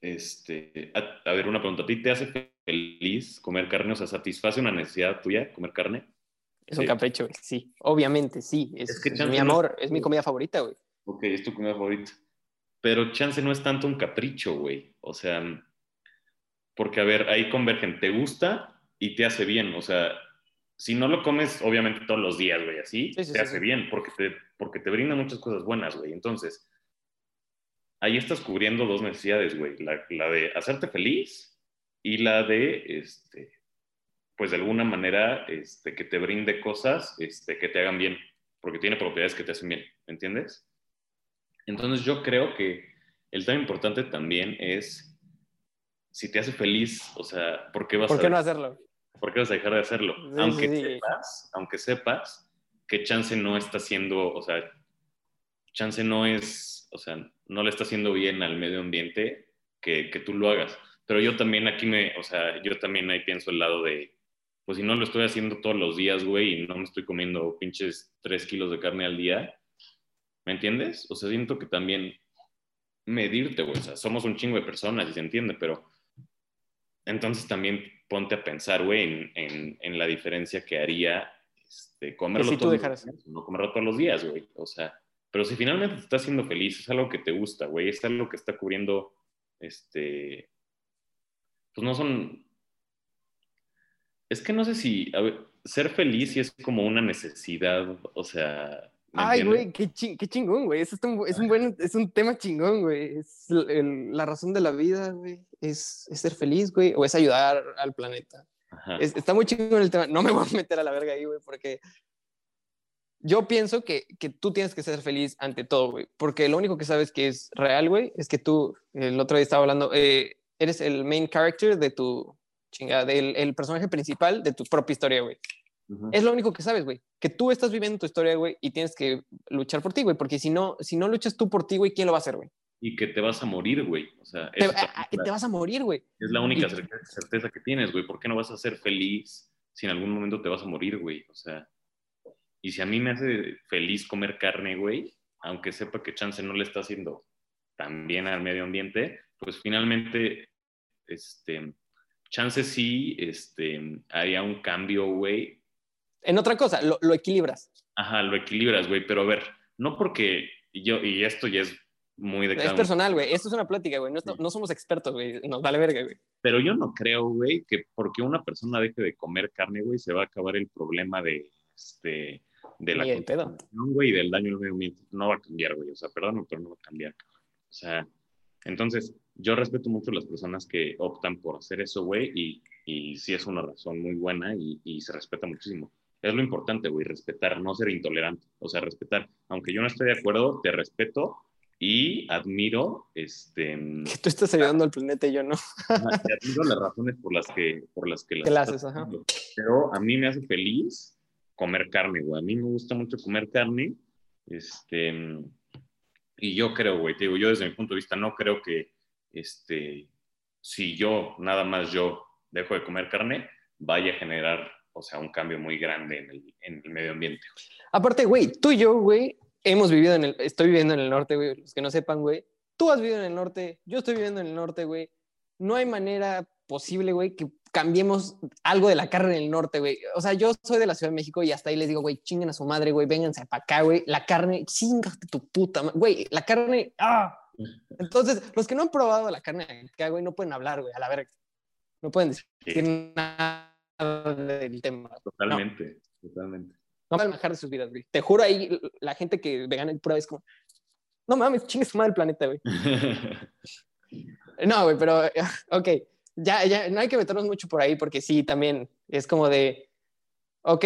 este, a, ver, una pregunta, ¿a ti te hace feliz comer carne? O sea, ¿satisface una necesidad tuya comer carne? Es un capricho, sí, obviamente, sí. Es, mi amor, es mi comida favorita, güey. Ok, es tu comida favorita. Pero chance no es tanto un capricho, güey. O sea, porque, a ver, ahí convergen, te gusta y te hace bien. O sea, si no lo comes, obviamente todos los días, güey, así, te hace bien, porque te, porque te brinda muchas cosas buenas, güey. Entonces, ahí estás cubriendo dos necesidades, güey. La, la, de hacerte feliz y la de, este, pues de alguna manera, este, que te brinde cosas este, que te hagan bien, porque tiene propiedades que te hacen bien, ¿me entiendes? Entonces, yo creo que el tema importante también es si te hace feliz, o sea, ¿por qué vas ¿Por qué no hacerlo? ¿Por qué vas a dejar de hacerlo? aunque sepas, aunque sepas que chance no está haciendo, o sea, chance no es, o sea, no le está haciendo bien al medio ambiente que, que tú lo hagas. Pero yo también aquí me, o sea, yo también ahí pienso el lado de, pues si no lo estoy haciendo todos los días, güey, y no me estoy comiendo pinches tres kilos de carne al día, ¿me entiendes? O sea, siento que también medirte, güey, o sea, somos un chingo de personas y se entiende, pero entonces también ponte a pensar, güey, en, la diferencia que haría este, comerlo si todos días, no comerlo todos los días, güey. O sea, pero si finalmente te está haciendo feliz, es algo que te gusta, güey, es algo que está cubriendo, este, pues no son, es que no sé si, a ver, ser feliz sí es como una necesidad, o sea, Ay, güey, qué, chingón, güey. Es, un, es, un buen, es un tema chingón, güey. Es la razón de la vida, güey. Es, ser feliz, güey, o es ayudar al planeta. está muy chingón el tema. No me voy a meter a la verga ahí, güey, porque yo pienso que, que, tú tienes que ser feliz ante todo, güey. Porque lo único que sabes que es real, güey, es que tú, el otro día estaba hablando, eh, eres el main character de tu chingada, del el personaje principal de tu propia historia, güey. Es lo único que sabes, güey. Que tú estás viviendo tu historia, güey, y tienes que luchar por ti, güey. Porque si no, si no luchas tú por ti, güey, ¿quién lo va a hacer, güey? Y que te vas a morir, güey. O sea, te, te vas a morir, güey. Es la única certeza que tienes, güey. ¿Por qué no vas a ser feliz si en algún momento te vas a morir, güey? O sea, y si a mí me hace feliz comer carne, güey, aunque sepa que chance no le está haciendo tan bien al medio ambiente, pues finalmente, este, chance sí, este, haría un cambio, güey, en otra cosa, lo, equilibras. Ajá, lo equilibras, güey, pero a ver, no porque yo, y esto ya es muy de Es personal, güey, esto es una plática, güey, no, somos expertos, güey, nos vale verga, güey. Pero yo no creo, güey, que porque una persona deje de comer carne, güey, se va a acabar el problema de, este, de la contaminación, güey, del daño al medio ambiente. No va a cambiar, güey, o sea, perdón, pero no va a cambiar, O sea, entonces, yo respeto mucho a las personas que optan por hacer eso, güey, y, y sí es una razón muy buena y, y se respeta muchísimo. Es lo importante, güey, respetar, no ser intolerante. O sea, respetar. Aunque yo no esté de acuerdo, te respeto y admiro, este... Que tú estás ayudando al planeta y yo no. admiro las razones por las que, por las que las haces, ajá. Pero a mí me hace feliz comer carne, güey. A mí me gusta mucho comer carne, este... Y yo creo, güey, te digo, yo desde mi punto de vista no creo que, este, si yo, nada más yo, dejo de comer carne, vaya a generar, o sea, un cambio muy grande en el, en el medio ambiente. Aparte, güey, tú y yo, güey, hemos vivido en el, estoy viviendo en el norte, güey, los que no sepan, güey, tú has vivido en el norte, yo estoy viviendo en el norte, güey, no hay manera posible, güey, que cambiemos algo de la carne en el norte, güey. O sea, yo soy de la Ciudad de México y hasta ahí les digo, güey, chinguen a su madre, güey, vénganse para acá, güey. La carne, chingate tu puta, güey, la carne, ah. Entonces, los que no han probado la carne acá, güey, no pueden hablar, güey, a la verga. No pueden decir nada del tema. Totalmente, totalmente no van a de sus vidas, güey. Te juro ahí, la gente que vegana y prueba es como, no mames, chingue su madre el planeta, güey. no, güey, pero, ok, ya, ya, no hay que meternos mucho por ahí porque sí, también es como de, ok,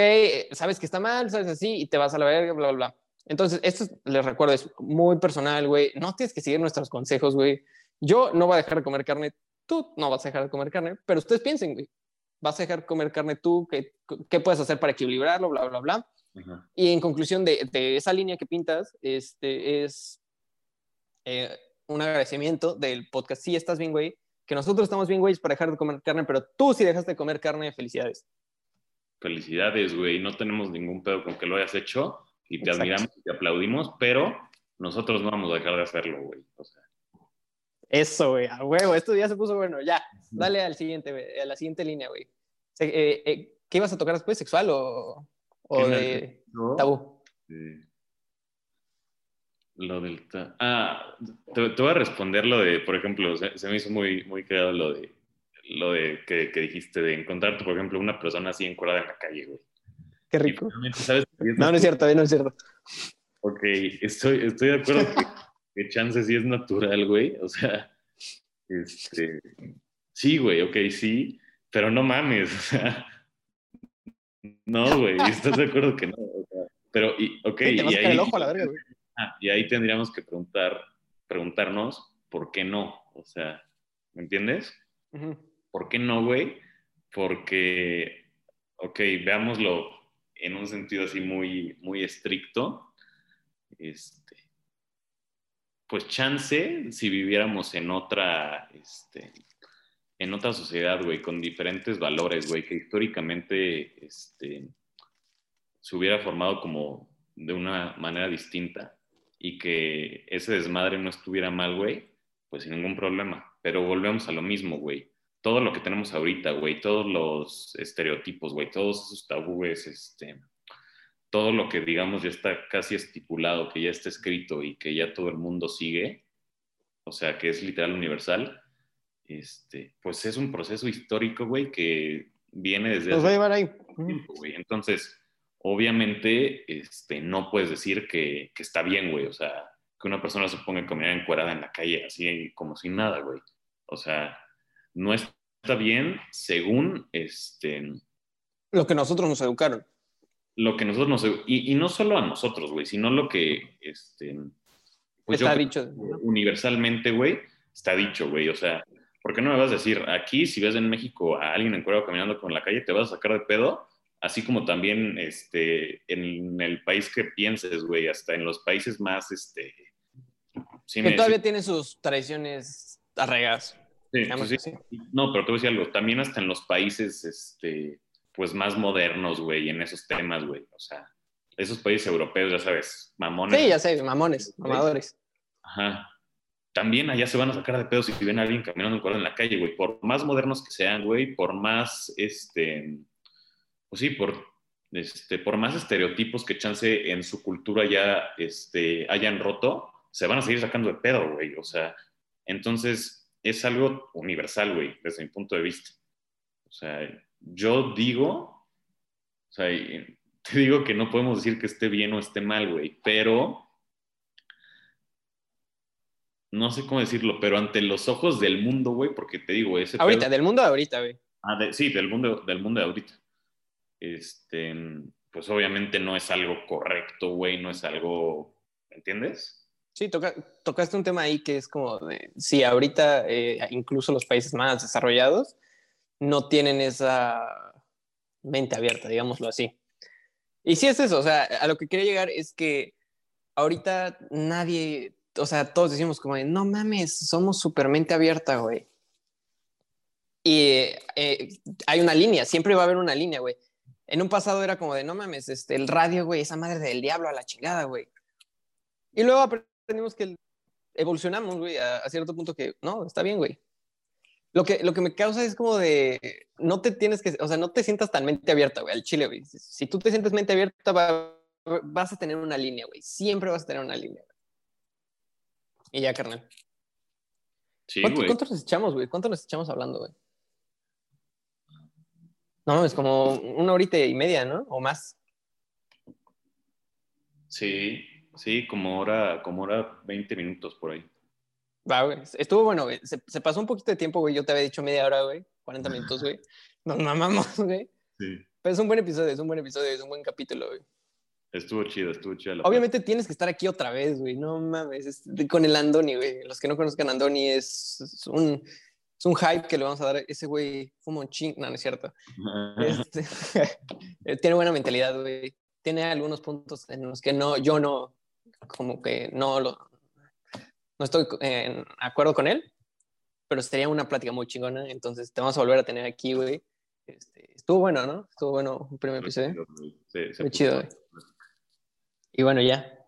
sabes que está mal, sabes así, y te vas a la verga, bla, bla, bla. Entonces, esto les recuerdo, es muy personal, güey. No tienes que seguir nuestros consejos, güey. Yo no voy a dejar de comer carne, tú no vas a dejar de comer carne, pero ustedes piensen, güey vas a dejar comer carne tú, ¿qué, qué puedes hacer para equilibrarlo? Bla, bla, bla. Y en conclusión de, de, esa línea que pintas, este es eh, un agradecimiento del podcast. Sí, estás bien, güey. Que nosotros estamos bien, güey, para dejar de comer carne, pero tú sí dejaste de comer carne, felicidades. Felicidades, güey. No tenemos ningún pedo con que lo hayas hecho y te admiramos y te aplaudimos, pero nosotros no vamos a dejar de hacerlo, güey. O sea, eso, güey, a huevo, esto ya se puso bueno. Ya, dale al siguiente, a la siguiente línea, güey. Eh, eh, ¿Qué ibas a tocar después? ¿Sexual o, o de tabú? Lo del Ah, te, voy a responder lo de, por ejemplo, se, me hizo muy, muy creado lo de, lo de que, dijiste, de encontrarte, por ejemplo, una persona así encuadrada en la calle, güey. Qué rico. no, no es cierto, no es cierto. Ok, estoy, estoy de acuerdo que ¿Qué chance si es natural, güey. O sea, este, sí, güey, ok, sí, pero no mames, o sea, no, güey, ¿estás de acuerdo que no? O sea, pero, y, ok, y, ahí, ah, y ahí tendríamos que preguntar, preguntarnos por qué no, o sea, ¿me entiendes? ¿Por qué no, güey? Porque, ok, veámoslo en un sentido así muy, muy estricto, este, pues chance si viviéramos en otra, este, en otra sociedad, güey, con diferentes valores, güey, que históricamente este, se hubiera formado como de una manera distinta y que ese desmadre no estuviera mal, güey, pues sin ningún problema. Pero volvemos a lo mismo, güey. Todo lo que tenemos ahorita, güey, todos los estereotipos, güey, todos esos tabúes, este, todo lo que digamos ya está casi estipulado, que ya está escrito y que ya todo el mundo sigue, o sea, que es literal universal, este, pues es un proceso histórico, güey, que viene desde... Nos va a llevar ahí. Tiempo, güey. Entonces, obviamente, este, no puedes decir que, que está bien, güey, o sea, que una persona se ponga a comer encuerada en la calle, así como sin nada, güey. O sea, no está bien según, este... Lo que nosotros nos educaron lo que nosotros nos... Y, y no solo a nosotros, güey, sino lo que, este, pues está dicho. Universalmente, güey, está dicho, güey. O sea, ¿por qué no me vas a decir, aquí si ves en México a alguien en cuero caminando por la calle, te vas a sacar de pedo? Así como también este, en el país que pienses, güey, hasta en los países más... Este, que todavía tiene sus tradiciones arraigadas. Sí, pues sí. No, pero te voy a decir algo, también hasta en los países este, pues más modernos, güey, en esos temas, güey. O sea, esos países europeos, ya sabes, mamones. Sí, ya sé, mamones, mamadores. Ajá. También allá se van a sacar de pedos si ven a alguien caminando un cuadro en la calle, güey. Por más modernos que sean, güey, por más, este, pues sí, por, este, por más estereotipos que chance en su cultura ya, este, hayan roto, se van a seguir sacando de pedo, güey. O sea, entonces es algo universal, güey, desde mi punto de vista. O sea, yo digo, o sea, te digo que no podemos decir que esté bien o esté mal, güey, pero no sé cómo decirlo, pero ante los ojos del mundo, güey, porque te digo, ese Ahorita, del mundo de ahorita, güey. Ah, sí, del mundo, del mundo de ahorita. Este, pues obviamente no es algo correcto, güey, no es algo, ¿me entiendes? Sí, toca, tocaste un tema ahí que es como de, sí, ahorita eh, incluso los países más desarrollados no tienen esa mente abierta, digámoslo así. Y sí es eso, o sea, a lo que quería llegar es que ahorita nadie, o sea, todos decimos como de, no mames, somos súper mente abierta, güey. Y eh, hay una línea, siempre va a haber una línea, güey. En un pasado era como de, no mames, este, el radio, güey, esa madre del diablo a la chingada, güey. Y luego aprendimos que evolucionamos, güey, a, cierto punto que, no, está bien, güey. Lo que, lo que me causa es como de, no te tienes que, o sea, no te sientas tan mente abierta, güey, al chile, güey. Si tú te sientes mente abierta, vas a tener una línea, güey. Siempre vas a tener una línea. Y ya, carnal. Sí, ¿Cuánto, ¿Cuánto nos echamos, güey? ¿Cuánto nos echamos hablando, güey? No, es como una horita y media, ¿no? O más. Sí, sí, como hora, como hora 20 minutos por ahí. Va, güey. Estuvo bueno, güey. Se, pasó un poquito de tiempo, güey. Yo te había dicho media hora, güey. 40 minutos, güey. Nos mamamos, güey. Sí. Pero es un buen episodio, es un buen episodio, es un buen capítulo, güey. Estuvo chido, estuvo chido. Obviamente tienes que estar aquí otra vez, güey. No mames. con el Andoni, güey. Los que no conozcan Andoni es un es un hype que le vamos a dar. Ese güey fuma un ching. No, no es cierto. Este, tiene buena mentalidad, güey. Tiene algunos puntos en los que no, yo no, como que no lo, no estoy en acuerdo con él, pero sería una plática muy chingona. Entonces te vamos a volver a tener aquí, güey. Este, estuvo bueno, ¿no? Estuvo bueno un primer episodio. Sí, muy chido, güey. Y bueno, ya.